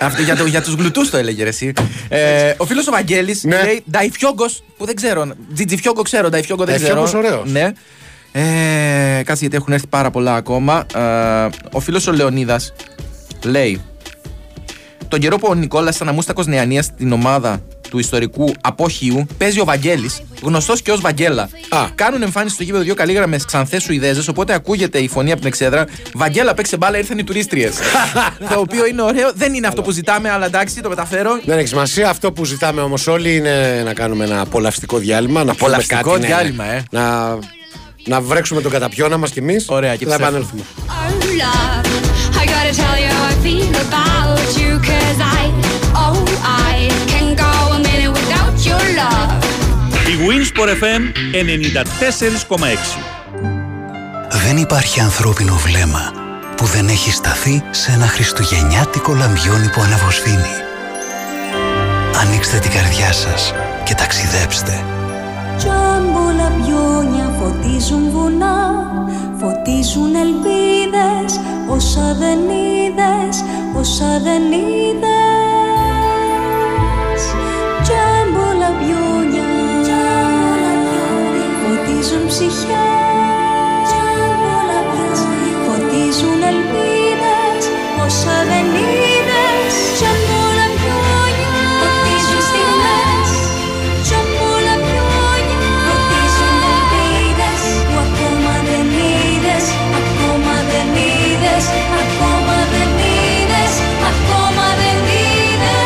D: Αυτό για, το, για τους γλουτούς το έλεγε ρε, εσύ. Ε, ο φίλος ο Βαγγέλης
C: Ναι.
D: λέει Νταϊφιόγκος που δεν ξέρω. Τζιτζιφιόγκο ξέρω, Νταϊφιόγκο δεν ξέρω.
C: Νταϊφιόγκος ωραίος.
D: Ναι. Ε, κάτσε γιατί έχουν έρθει πάρα πολλά ακόμα. Ε, ο φίλος ο Λεωνίδας λέει τον καιρό που ο Νικόλας ήταν αμούστακος νεανίας στην ομάδα του ιστορικού απόχειου παίζει ο Βαγγέλης, γνωστός και ως Βαγγέλα. Κάνουν εμφάνιση στο γήπεδο δύο καλήγραμμες ξανθές Σουηδέζες, οπότε ακούγεται η φωνή από την εξέδρα. Βαγγέλα παίξε μπάλα, ήρθαν οι τουρίστριες. το οποίο είναι ωραίο, δεν είναι αυτό που ζητάμε, αλλά εντάξει, το μεταφέρω.
C: Δεν έχει σημασία. Αυτό που ζητάμε όμως όλοι είναι να κάνουμε ένα απολαυστικό διάλειμμα. Να πούμε
D: Απολαυστικό
C: κάτι, ναι, ναι.
D: διάλειμμα, ε.
C: Να, να βρέξουμε τον καταπιώνα μας κι εμείς.
D: Ωραία, και
C: θα
D: ψεύδι.
C: επανέλθουμε.
E: Winsport FM 94,6
R: Δεν υπάρχει ανθρώπινο βλέμμα που δεν έχει σταθεί σε ένα χριστουγεννιάτικο λαμπιόνι που αναβοσβήνει. Ανοίξτε την καρδιά σας και ταξιδέψτε.
S: Τζάμπολα πιόνια φωτίζουν βουνά Φωτίζουν ελπίδες Όσα δεν είδες Όσα δεν είδες Φωτίζουν ψυχές Φωτίζουν ελπίδες Όσα δεν είδες Τζάμπολα πιόνια Φωτίζουν στιγμές. Τζάμπολα πιόνια Φωτίζουν ελπίδες Που ακόμα δεν είδες Ακόμα δεν είδες Ακόμα δεν είδες Ακόμα δεν είδες.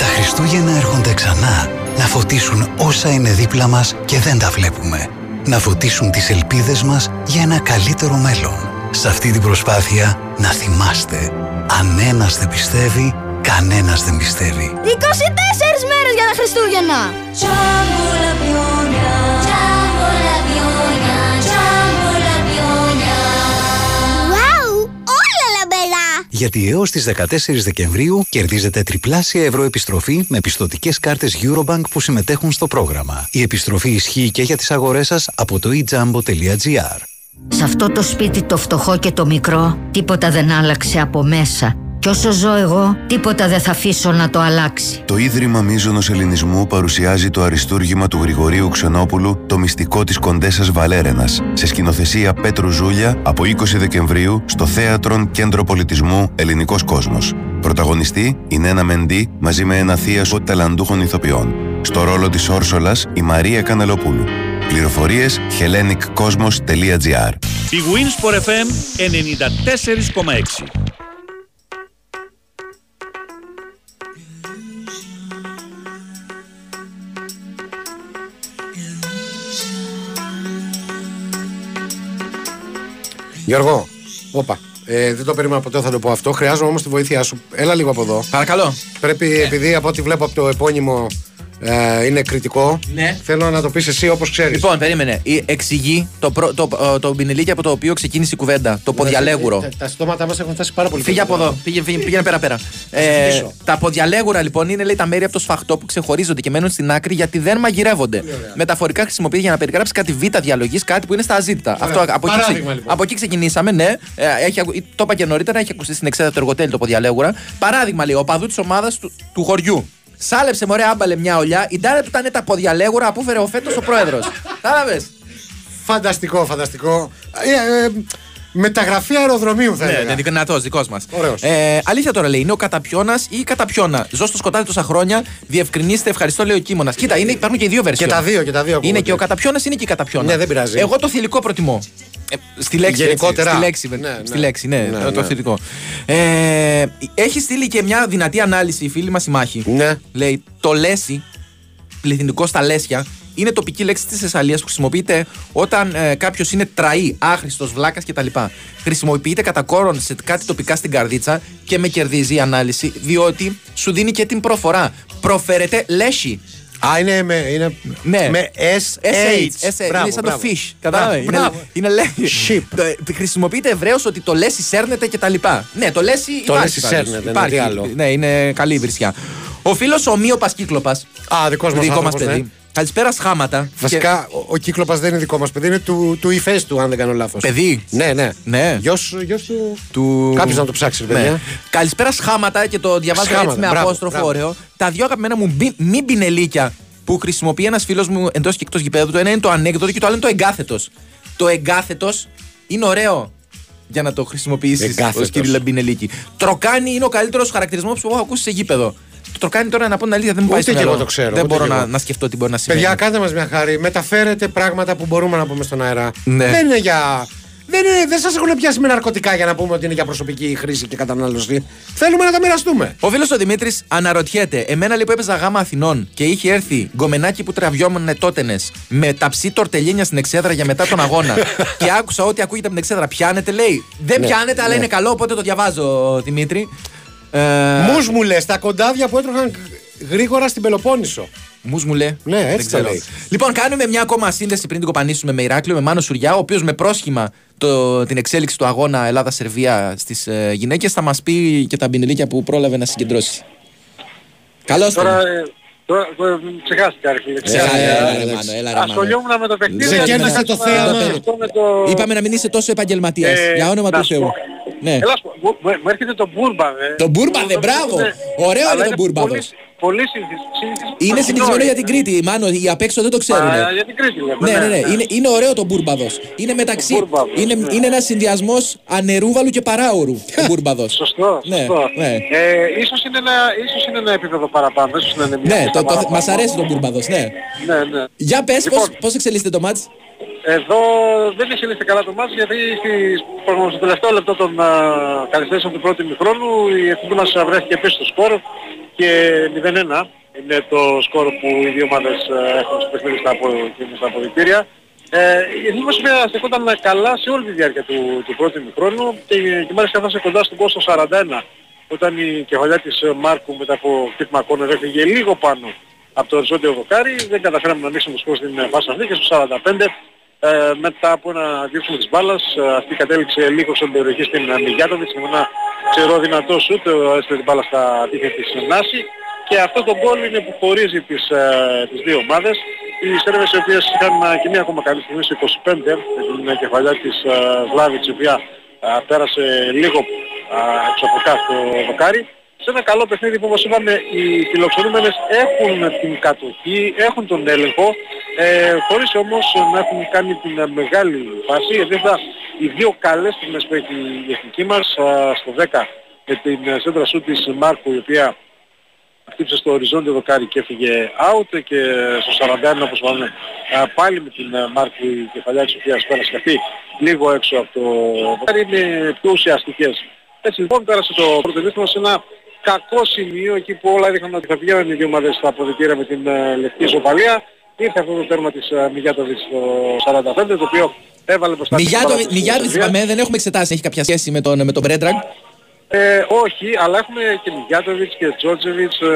R: Τα Χριστούγεννα έρχονται ξανά. να φωτίσουν όσα είναι δίπλα μας και δεν τα βλέπουμε. Να φωτίσουν τις ελπίδες μας για ένα καλύτερο μέλλον. Σε αυτή την προσπάθεια να θυμάστε, αν ένας δεν πιστεύει, κανένας δεν πιστεύει.
S: 24 μέρες για τα Χριστούγεννα!
R: Γιατί έως τις 14 Δεκεμβρίου κερδίζετε τριπλάσια ευρώ επιστροφή με πιστοτικές κάρτες Eurobank που συμμετέχουν στο πρόγραμμα. Η επιστροφή ισχύει και για τις αγορές σας από το ejambo.gr.
T: Σε αυτό το σπίτι το φτωχό και το μικρό, τίποτα δεν άλλαξε από μέσα. Κι όσο ζω εγώ, τίποτα δεν θα αφήσω να το αλλάξει.
U: Το Ίδρυμα Μίζωνος Ελληνισμού παρουσιάζει το αριστούργημα του Γρηγορίου Ξενόπουλου «Το μυστικό της Κοντέσας Βαλέρενας» σε σκηνοθεσία Πέτρου Ζούλια από 20 Δεκεμβρίου στο Θέατρον Κέντρο Πολιτισμού Ελληνικός Κόσμος. Πρωταγωνιστή η Νένα Μεντή μαζί με ένα θείασο ταλαντούχων ηθοποιών. Στο ρόλο της Όρσολας η Μαρία Κανελοπούλου. Πληροφορίες helleniccosmos.gr
E: Η Winsport FM 94,6
C: Γιώργο, όπα. Ε, δεν το περίμενα ποτέ θα το πω αυτό. Χρειάζομαι όμως τη βοήθειά σου. Έλα λίγο από εδώ.
D: Παρακαλώ.
C: Πρέπει, επειδή από ό,τι βλέπω από το επώνυμο ε, είναι κριτικό,
D: Ναι.
C: θέλω να το πεις εσύ όπως ξέρεις.
D: Λοιπόν, περίμενε. Η- Εξηγεί το, προ, το, ε, το μπινελίκι από το οποίο ξεκίνησε η κουβέντα. Το ποδιαλέγουρο.
C: Τα, τα στόματά μας έχουν φτάσει πάρα πολύ
D: Φύγε από
C: κοντά.
D: εδώ. Πήγε, πήγε, πήγαινε πέρα-πέρα.
C: σου
D: Ε,
C: πείσω.
D: τα ποδιαλέγουρα λοιπόν είναι λέει, τα μέρη από το σφαχτό που ξεχωρίζονται και μένουν στην άκρη γιατί δεν μαγειρεύονται. Μεταφορικά χρησιμοποιείται για να περιγράψει κάτι β' διαλογής, κάτι που είναι στα αζήτητα. Αυτό, από, εκεί,
C: Παράδειγμα,
D: ξε-
C: λοιπόν.
D: από εκεί ξεκινήσαμε, ναι. Ε, έχει, ακου- το είπα και νωρίτερα, έχει ακουστεί στην εξέδρα του εργοτέλη το ποδιαλέγουρα. Παράδειγμα, λέει, ο παδού της ομάδας του, του χωριού. Σάλεψε μωρέ άμπαλε μια ολιά, η τάρα του ήταν τα ποδιαλέγουρα που έφερε ο φέτος ο πρόεδρος. Κατάλαβες;
C: Φανταστικό, φανταστικό. Ε, ε, μεταγραφή αεροδρομίου θα
D: Ναι,
C: έλεγα.
D: ναι, δυνατός, δικός μας.
C: Ωραίος.
D: Ε, αλήθεια τώρα λέει, είναι ο καταπιώνας ή η καταπιώνα. Ζω στο σκοτάδι τόσα χρόνια, διευκρινίστε, ευχαριστώ, λέει ο Κίμωνας. Κοίτα, είναι, υπάρχουν και οι δύο βερσιόν.
C: Και τα δύο, και τα δύο
D: Είναι
C: ακούγονται.
D: και ο καταπιώνας, είναι και η καταπιώνα.
C: Ναι, δεν πειράζει.
D: Εγώ το θηλυκό προτιμώ. Ε, στη λέξη.
C: Γενικότερα.
D: Έτσι, στη λέξη,
C: Ναι, ναι.
D: στη λέξη, ναι,
C: Ναι,
D: το
C: ναι.
D: θηλυκό. Ε, έχει στείλει και μια δυνατή ανάλυση η φίλη μας η Μάχη.
C: Ναι.
D: Λέει, το λέση, πληθυντικός στα λέσια, είναι τοπική λέξη της Θεσσαλίας που χρησιμοποιείται όταν ε, κάποιος είναι τραή, άχρηστος, βλάκας κτλ. Χρησιμοποιείται κατά κόρον σε κάτι τοπικά στην καρδίτσα και με κερδίζει η ανάλυση, διότι σου δίνει και την προφορά. Προφέρεται λέσι.
C: Α, είναι με, είναι
D: Ναι.
C: με S-H.
D: SH.
C: Μπράβο,
D: είναι σαν
C: μπράβο.
D: το fish. Κατάλαβες;
C: Μπράβο,
D: Είναι,
C: μπράβο.
D: είναι λέει. Το- Χρησιμοποιείται ευρέως ότι το λέση σέρνεται κτλ. Ναι, το λέση
C: Το
D: υπάρχει.
C: λέση
D: πάντως.
C: σέρνεται, ναι,
D: Υπάρχει.
C: τι άλλο.
D: Ναι, είναι καλή η βρισιά. Ο φίλος ο Μίωπα Κύκλοπα.
C: Α, δικός μας
D: Δικό μας παιδί. Καλησπέρα σχάματα.
C: Βασικά, ο, ο κύκλοπας δεν είναι δικό μας παιδί, είναι του, του υφές του, αν δεν κάνω λάθος.
D: Παιδί;
C: Ναι, ναι.
D: Ναι.
C: Γιος, γιος του.
D: του...
C: Κάποιος να το ψάξει, ρε
D: Ναι.
C: παιδιά.
D: Καλησπέρα σχάματα και το διαβάζω
C: Σχάματα,
D: έτσι με
C: μπράβο,
D: απόστροφο
C: μπράβο.
D: ωραίο. Τα δύο αγαπημένα μου μπι- μη μπινελίκια που χρησιμοποιεί ένας φίλος μου εντός και εκτός γηπέδου. Το ένα είναι το ανέκδοτο και το άλλο είναι το εγκάθετος. Το εγκάθετος είναι ωραίο για να το χρησιμοποιήσεις ως
C: Εγκάθετος.
D: κύριε Λαμπινελίκη. Τροκάνι είναι ο καλύτερος χαρακτηρισμός που έχω ακούσει σε γήπεδο. Το τροκάνι τώρα να πω την αλήθεια δεν μου πάει
C: Ούτε
D: στο
C: κι εγώ
D: μυαλό.
C: το ξέρω,
D: Δεν
C: ούτε
D: μπορώ
C: κι
D: να,
C: εγώ.
D: να σκεφτώ τι μπορεί να σημαίνει.
C: Παιδιά, κάντε μας μια χάρη. Μεταφέρετε πράγματα που μπορούμε να πούμε στον αέρα.
D: Ναι.
C: Δεν είναι για. Δεν, είναι, δεν σας έχουν πιάσει με ναρκωτικά για να πούμε ότι είναι για προσωπική χρήση και κατανάλωση. Θέλουμε να τα μοιραστούμε.
D: Ο φίλος ο Δημήτρης αναρωτιέται, εμένα λέει που έπαιζα γάμα Αθηνών και είχε έρθει γκομενάκι που τραβιόμουν τότενες με ταψί τορτελίνια στην εξέδρα για μετά τον αγώνα και άκουσα ότι ακούγεται από την εξέδρα. Πιάνετε, λέει. Δεν
C: Ναι,
D: πιάνετε, αλλά
C: ναι.
D: είναι καλό, οπότε το διαβάζω, Δημήτρη. Ε,
C: Μου μου λες, τα κοντάδια που έτρωχαν γρήγορα στην Πελοπόννησο.
D: Μου μου λέει.
C: Ναι, έτσι
D: Δεν
C: το
D: ξέρω.
C: λέει.
D: Λοιπόν, κάνουμε μια ακόμα σύνδεση πριν την κοπανίσουμε με Ηράκλειο, με Μάνο Σουριά, ο οποίος με πρόσχημα το, την εξέλιξη του αγώνα Ελλάδα-Σερβία στις ε, γυναίκες θα μας πει και τα μπινελίκια που πρόλαβε να συγκεντρώσει. Καλώς
N: Τώρα, ε, τώρα ε, ξεχάστηκα ρε φίλε.
D: Ξεχάστηκα,
N: ξεχάστηκα.
D: έλα, ρε, Μάνο, έλα, ρε, Μάνο.
N: Ασχολιόμουν με το παιχνίδι.
D: Σε
N: δεν
D: κέρδισε
N: ξεχάσαμε
D: το θέαμα.
N: αυτό με το-
D: Είπαμε να μην είσαι τόσο επαγγελματίας.
N: Ε,
D: για όνομα
N: να
D: του
N: σου
D: Θεού.
N: Πω.
D: Ναι.
N: Έλα, σου πω, μου- μου μου έρχεται το μπούρμπαδε.
D: Το μπούρμπαδε, μπράβο. Ωραίο είναι το μπούρμπαδος.
N: Πολύ, πολύ συνηθισμένο.
D: Είναι συνηθισμένο για την Κρήτη. Μάνο, οι απ' έξω δεν το ξέρουν.
N: Α, για την Κρήτη λέμε.
D: Ναι, ναι, ναι. Είναι, είναι ωραίο το μπούρμπαδο. Είναι μεταξύ. Είναι,
N: ναι.
D: είναι ένας συνδυασμός ανερούβαλου και παράωρου. Ο μπούρμπαδο.
N: Σωστό,
D: Ναι,
N: σωστό.
D: ναι.
N: Ε, ίσως, είναι ένα, ίσως είναι ένα επίπεδο παραπάνω. Ίσως είναι μια
D: Ναι, το, το,
N: παραπάνω.
D: μας αρέσει το μπούρμπαδο, ναι.
N: Ναι, ναι.
D: Για πες,
N: Λοιπόν,
D: πώς εξελίσσεται το μάτς;
N: Εδώ δεν έχει λύσει καλά το μάτς γιατί στις, στο τελευταίο λεπτό των α, καθυστέρησεων του πρώτου ημιχρόνου η εθνική μας βρέθηκε πίσω στο σκορ και 0-1 είναι το σκορ που οι δύο ομάδες α, έχουν στο παιχνίδι στα, απο, στα αποδητήρια. Ε, η εθνική μας βέβαια στεκόταν καλά σε όλη τη διάρκεια του, του πρώτου ημιχρόνου και, και μάλιστα έφτασε κοντά στον κόσμο 41 όταν η κεφαλιά της ε, Μάρκου μετά από χτύπημα κόρνερ έφυγε λίγο πάνω από το οριζόντιο δοκάρι. Δεν καταφέραμε να ανοίξουμε το σκορ στην ε, φάση αυτή και στο 45 ε, μετά από ένα διεύσιμο της μπάλας ε, αυτή κατέληξε λίγος στην περιοχή στην ε, Μιγιάτοβιτς με ένα ξερό δυνατός σούτ, ε, έστειλε την μπάλα στα δίχτυα της ε, Νάση και αυτό το γκολ είναι που χωρίζει τις, ε, τις δύο ομάδες. Οι Σέρβες οι οποίες είχαν ε, και μία ακόμα καλή στιγμή στο 25 με την ε, κεφαλιά της ε, Βλάβιτς η οποία ε, πέρασε λίγο ε, εξωπικά στο δοκάρι σε ένα καλό παιχνίδι που όπως είπαμε οι φιλοξενούμενες έχουν την κατοχή, έχουν τον έλεγχο ε, χωρίς όμως να έχουν κάνει την ε, μεγάλη φάση γιατί αυτά οι δύο καλές στιγμές που έχει η εθνική μας α, στο 10 με την ε, σέντρα σου της Μάρκου η οποία χτύπησε στο οριζόντιο δοκάρι και έφυγε out και στο 41 όπως είπαμε α, πάλι με την ε, Μάρκου η κεφαλιά της οποίας πέρασε και αυτή λίγο έξω από το δοκάρι είναι πιο ουσιαστικές. Έτσι λοιπόν πέρασε το πρώτο δίκτυο σε ένα κακό σημείο εκεί που όλα έδειχναν ότι θα πηγαίνουν οι δύο ομάδες στα αποδητήρια με την ε, λευκή ισοπαλία. Ήρθε αυτό το τέρμα της ε, Μιγιάτοβιτς στο 45 το οποίο έβαλε μπροστά. την
D: Μιγιάτοβιτ,
N: ομάδα της
D: Μιγιάτοβιτ
N: Σερβία.
D: είπαμε, δεν έχουμε εξετάσει. Έχει κάποια σχέση με τον, με τον Μπρέντραγκ.
N: Ε, όχι, αλλά έχουμε και Μιγιάτοβιτς και Τζότζεβιτς ε,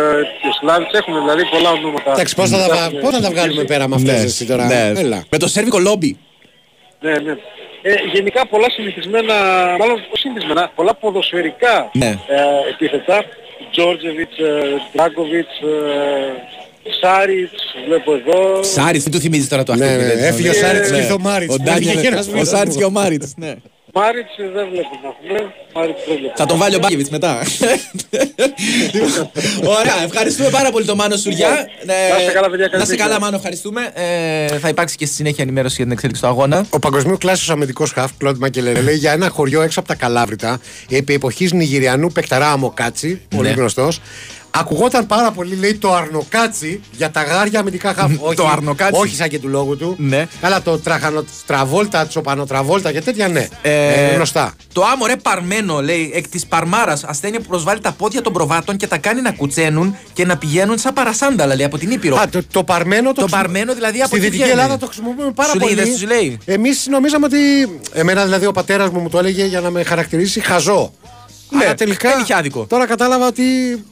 N: και Σλάβιτς. Έχουμε δηλαδή πολλά ονόματα.
C: Εντάξει, πώς θα τα, βα- πώς θα τα βγάλουμε πέρα με αυτές εσύ τώρα;
D: ναι.
C: Έλα.
D: Με το σέρβικο λόμπι.
N: Ναι, ναι. Ε, γενικά πολλά συνηθισμένα, μάλλον όχι συνηθισμένα, πολλά ποδοσφαιρικά
D: Ναι.
N: ε, επίθετα. Τζόρτζεβιτς, ε, Ντράγκοβιτς, ε, Σάριτς, βλέπω εδώ.
D: Σάριτς, τι του θυμίζει τώρα το
C: Ναι,
D: αυτό.
C: ναι, έφυγε ο Σάριτς και ήρθε ο Μάριτς.
D: Ο,
C: Που
D: Ντάνιελ-
C: έφυγε και ένας
D: ο
C: φίλος
D: Σάριτς
C: μου.
D: και ο Μάριτς. Ναι.
N: Μάριτς ε, δεν βλέπω να πούμε. Μάριτς δεν βλέπω.
D: Θα τον βάλει ο Μπάκεβιτς μετά. Ωραία, ευχαριστούμε πάρα πολύ τον Μάνο Σουριά.
N: Να είστε καλά, παιδιά, καλή
D: Να είστε
N: συνέχεια.
D: καλά, Μάνο, ευχαριστούμε. Ε, θα υπάρξει και στη συνέχεια ενημέρωση για την εξέλιξη του αγώνα.
C: Ο παγκοσμίου κλάσεως αμυντικός χαφ, Κλοντ Μακελερέ, λέει για ένα χωριό έξω από τα Καλάβρυτα, επί εποχής Νιγηριανού Πεκταρά Αμοκάτσι, πολύ
D: Ναι.
C: γνωστός. Ακουγόταν πάρα πολύ, λέει, το Αρνοκάτσι για τα γάρια αμυντικά χαφ. όχι,
D: Το Αρνοκάτσι.
C: Όχι σαν και του λόγου του.
D: Ναι.
C: Αλλά το τραχανοτραβόλτα, τσοπανοτραβόλτα και τέτοια, ναι.
D: Ε,
C: Ε, γνωστά.
D: Το άμορε παρμένο, λέει, εκ της Παρμάρας, ασθένεια που προσβάλλει τα πόδια των προβάτων και τα κάνει να κουτσαίνουν και να πηγαίνουν σαν παρασάνταλα, λέει, από την Ήπειρο.
C: Α, το, το παρμένο το,
D: Το
C: χρησιμο-
D: παρμένο δηλαδή από
C: Στη
D: εκεί
C: Δυτική
D: βγαίνει.
C: Ελλάδα το χρησιμοποιούμε πάρα
D: Σου λέει,
C: πολύ.
D: δεν σου λέει;
C: Εμείς νομίζαμε ότι. Εμένα δηλαδή ο πατέρας μου μου το έλεγε για να με χαρακτηρίσει χαζό.
D: Ναι,
C: Αλλά τελικά.
D: δεν είχε άδικο.
C: Τώρα κατάλαβα ότι.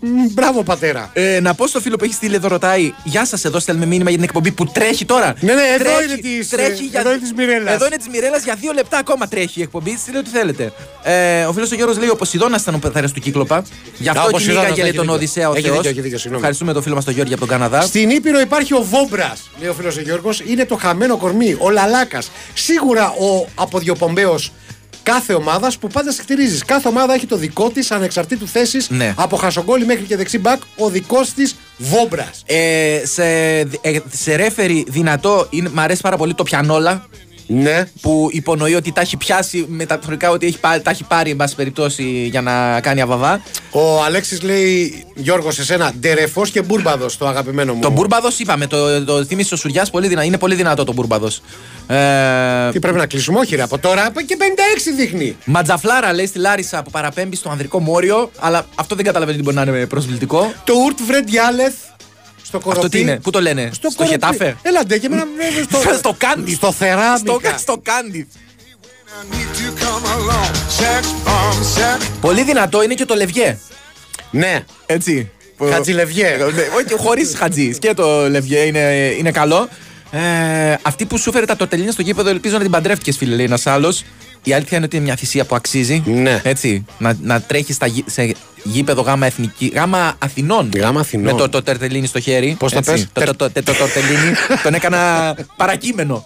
C: μ, Μπράβο πατέρα.
D: Ε, να πω στο φίλο που έχει στείλει εδώ ρωτάει Γεια σας, εδώ στέλνουμε μήνυμα για την εκπομπή που τρέχει τώρα.
C: Ναι, ναι, εδώ
D: τρέχει,
C: είναι της,
D: τρέχει
C: ε,
D: για...
C: εδώ είναι της Μιρέλας.
D: Εδώ είναι της Μιρέλας για δύο λεπτά ακόμα τρέχει η εκπομπή. Στείλε ό,τι θέλετε. Ε, ο φίλος ο Γιώργος λέει: Ο Ποσειδώνα ήταν ο πατέρα του Κύκλοπα. Γι'
C: Α,
D: αυτό
C: ο Ποσειδώνας,
D: κυνήγαγε λέει,
C: έχει
D: τον
C: δίκιο.
D: Οδυσσέα ο
C: Έχει
D: Θεός.
C: δίκιο, έχει δίκιο, συγγνώμη.
D: Ευχαριστούμε τον φίλο μας τον Γιώργη από τον Καναδά.
C: Στην Ήπειρο υπάρχει ο Βόμπρας, λέει ο φίλος ο Γιώργος. Είναι το χαμένο κορμί, ο Λαλάκας. Σίγουρα ο αποδιοπομπαίος κάθε ομάδας που πάντα στηρίζει. Κάθε ομάδα έχει το δικό της ανεξαρτήτου θέση.
D: Ναι.
C: Από χασογκόλι μέχρι και δεξί μπακ, ο δικός της Βόμπρας.
D: Ε, σε, ε, σε ρέφερι δυνατό είναι, μ' αρέσει πάρα πολύ το πιανόλα.
C: Ναι.
D: Που υπονοεί ότι τα έχει πιάσει μεταφορικά ότι έχει, πάρει- τα έχει πάρει εν πάση περιπτώσει για να κάνει αβαβά.
C: Ο Αλέξης λέει, Γιώργος, σε σένα, ντερεφός και μπούρμπαδος, το αγαπημένο μου.
D: Το Μπούρμπαδος είπαμε, το, το θύμισε ο Σουριάς, πολύ δυνα, είναι πολύ δυνατό το Μπούρμπαδος. Ε,
C: Τι πρέπει να κλείσουμε, όχι ρε, από τώρα και 56 δείχνει.
D: Ματζαφλάρα λέει στη Λάρισα που παραπέμπει στο ανδρικό μόριο, αλλά αυτό δεν καταλαβαίνει τι μπορεί να είναι προσβλητικό.
C: Το Ουρτ Βρεντ Γιάλεθ στο κοροπή.
D: Αυτό τι είναι, πού το λένε, στο,
C: κοροπή.
D: Χετάφε;
C: Έλα ντε, και εμένα βέβαια στο,
D: στο Κάντι.
C: στο Θεράμικα.
D: Στο, στο Κάντι. Πολύ δυνατό είναι και το Λευγέ.
C: Ναι.
D: Έτσι.
C: Χατζηλευγέ.
D: Ναι, Όχι, χωρίς χατζή. Και το Λευγέ είναι, είναι καλό. Ε, αυτή που σου φέρε τα τορτελίνια στο γήπεδο, ελπίζω να την παντρεύτηκες, φίλε, λέει ένας άλλος. Η αλήθεια είναι ότι είναι μια θυσία που αξίζει.
C: Ναι.
D: Έτσι. Να, να τρέχεις σε γήπεδο γάμα, εθνική, γάμα Αθηνών.
C: Γάμα Αθηνών.
D: Με το, το τερτελίνι στο χέρι.
C: Πώς τα
D: έτσι.
C: πες;
D: Το, το, το, το, το τορτελίνι. τον έκανα παρακείμενο.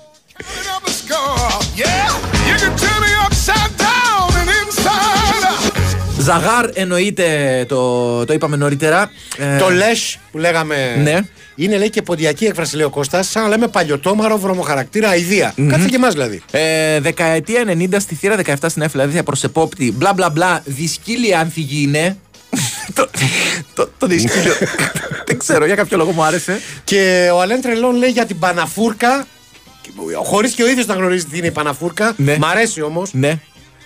D: Ζαγάρ εννοείται, το, το είπαμε νωρίτερα. Ε,
C: Το λες που λέγαμε.
D: Ναι.
C: Είναι λέει και ποντιακή έκφραση, λέει ο Κώστας, σαν να λέμε παλιωτόμαρο βρωμοχαρακτήρα αηδία. Κάτσε και εμάς δηλαδή.
D: Ε, δεκαετία 90 στη θύρα 17 στην Φιλαδέλφια προ επόπτη. Μπλα μπλα μπλα. Δυσκύλια ανθυγίνε. το, το, το δυσκύλιο. Δεν ξέρω, για κάποιο λόγο μου άρεσε.
C: Και ο Αλέν Τρελόν λέει για την Παναφούρκα. Χωρίς και ο ίδιος να γνωρίζει τι είναι η Παναφούρκα.
D: Ναι.
C: Μ' αρέσει όμως.
D: Ναι.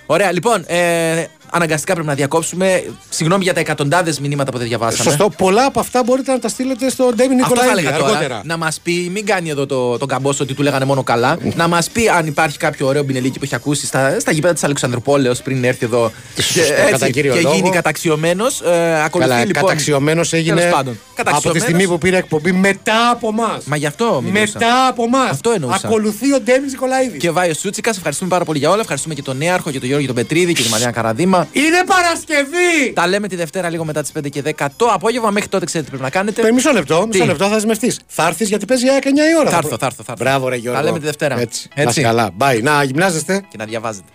D: Ωραία, λοιπόν, ε, αναγκαστικά πρέπει να διακόψουμε. Συγγνώμη για τα εκατοντάδες μηνύματα που δεν διαβάσαμε.
C: Σωστό. Πολλά από αυτά μπορείτε να τα στείλετε στον Ντέμι
D: Αυτό θα
C: Νικολαίδη
D: έλεγα τώρα.
C: αργότερα.
D: Να μας πει, μην κάνει εδώ το, τον καμπόσο ότι του λέγανε μόνο καλά. να μας πει αν υπάρχει κάποιο ωραίο μπινελίκι που έχει ακούσει στα, στα γήπεδα της Αλεξανδρουπόλεω πριν έρθει εδώ.
C: Σωστό,
D: και, έτσι,
C: κατά κύριο
D: και
C: λόγο.
D: γίνει καταξιωμένος. Ε, ακολουθεί
C: Καλά,
D: λοιπόν.
C: καταξιωμένος έγινε
D: Τέλος πάντων.
C: από τη
D: Καταξιωμένος.
C: στιγμή που πήρε εκπομπή μετά από εμά.
D: Μα γι' αυτό μιλούσα.
C: Μετά από εμά.
D: Αυτό εννοούσα.
C: Ακολουθεί ο Ντέμις Νικολαίδης.
D: Και βάει ο Σούτσικας, ευχαριστούμε πάρα πολύ για όλα. Ευχαριστούμε και τον Νέαρχο και τον Γιώργο τον Πετρίδη και τη Μαριάννα Καραδίμα.
C: Είναι Παρασκευή!
D: Τα λέμε τη Δευτέρα λίγο μετά τις 5 και 10 το απόγευμα. Μέχρι τότε ξέρετε τι πρέπει να κάνετε.
C: Ε, Μισό λεπτό, μισό
D: Τι;
C: λεπτό θα δεσμευτείς. Θα έρθεις γιατί παίζει για 9 η ώρα.
D: Θα έρθω, θα έρθω. Θα έρθω.
C: Μπράβο, ρε Γιώργο.
D: Τα λέμε τη Δευτέρα.
C: Έτσι.
D: Έτσι.
C: Να είσαι καλά. Bye. Να γυμνάζεστε.
D: Και να διαβάζετε.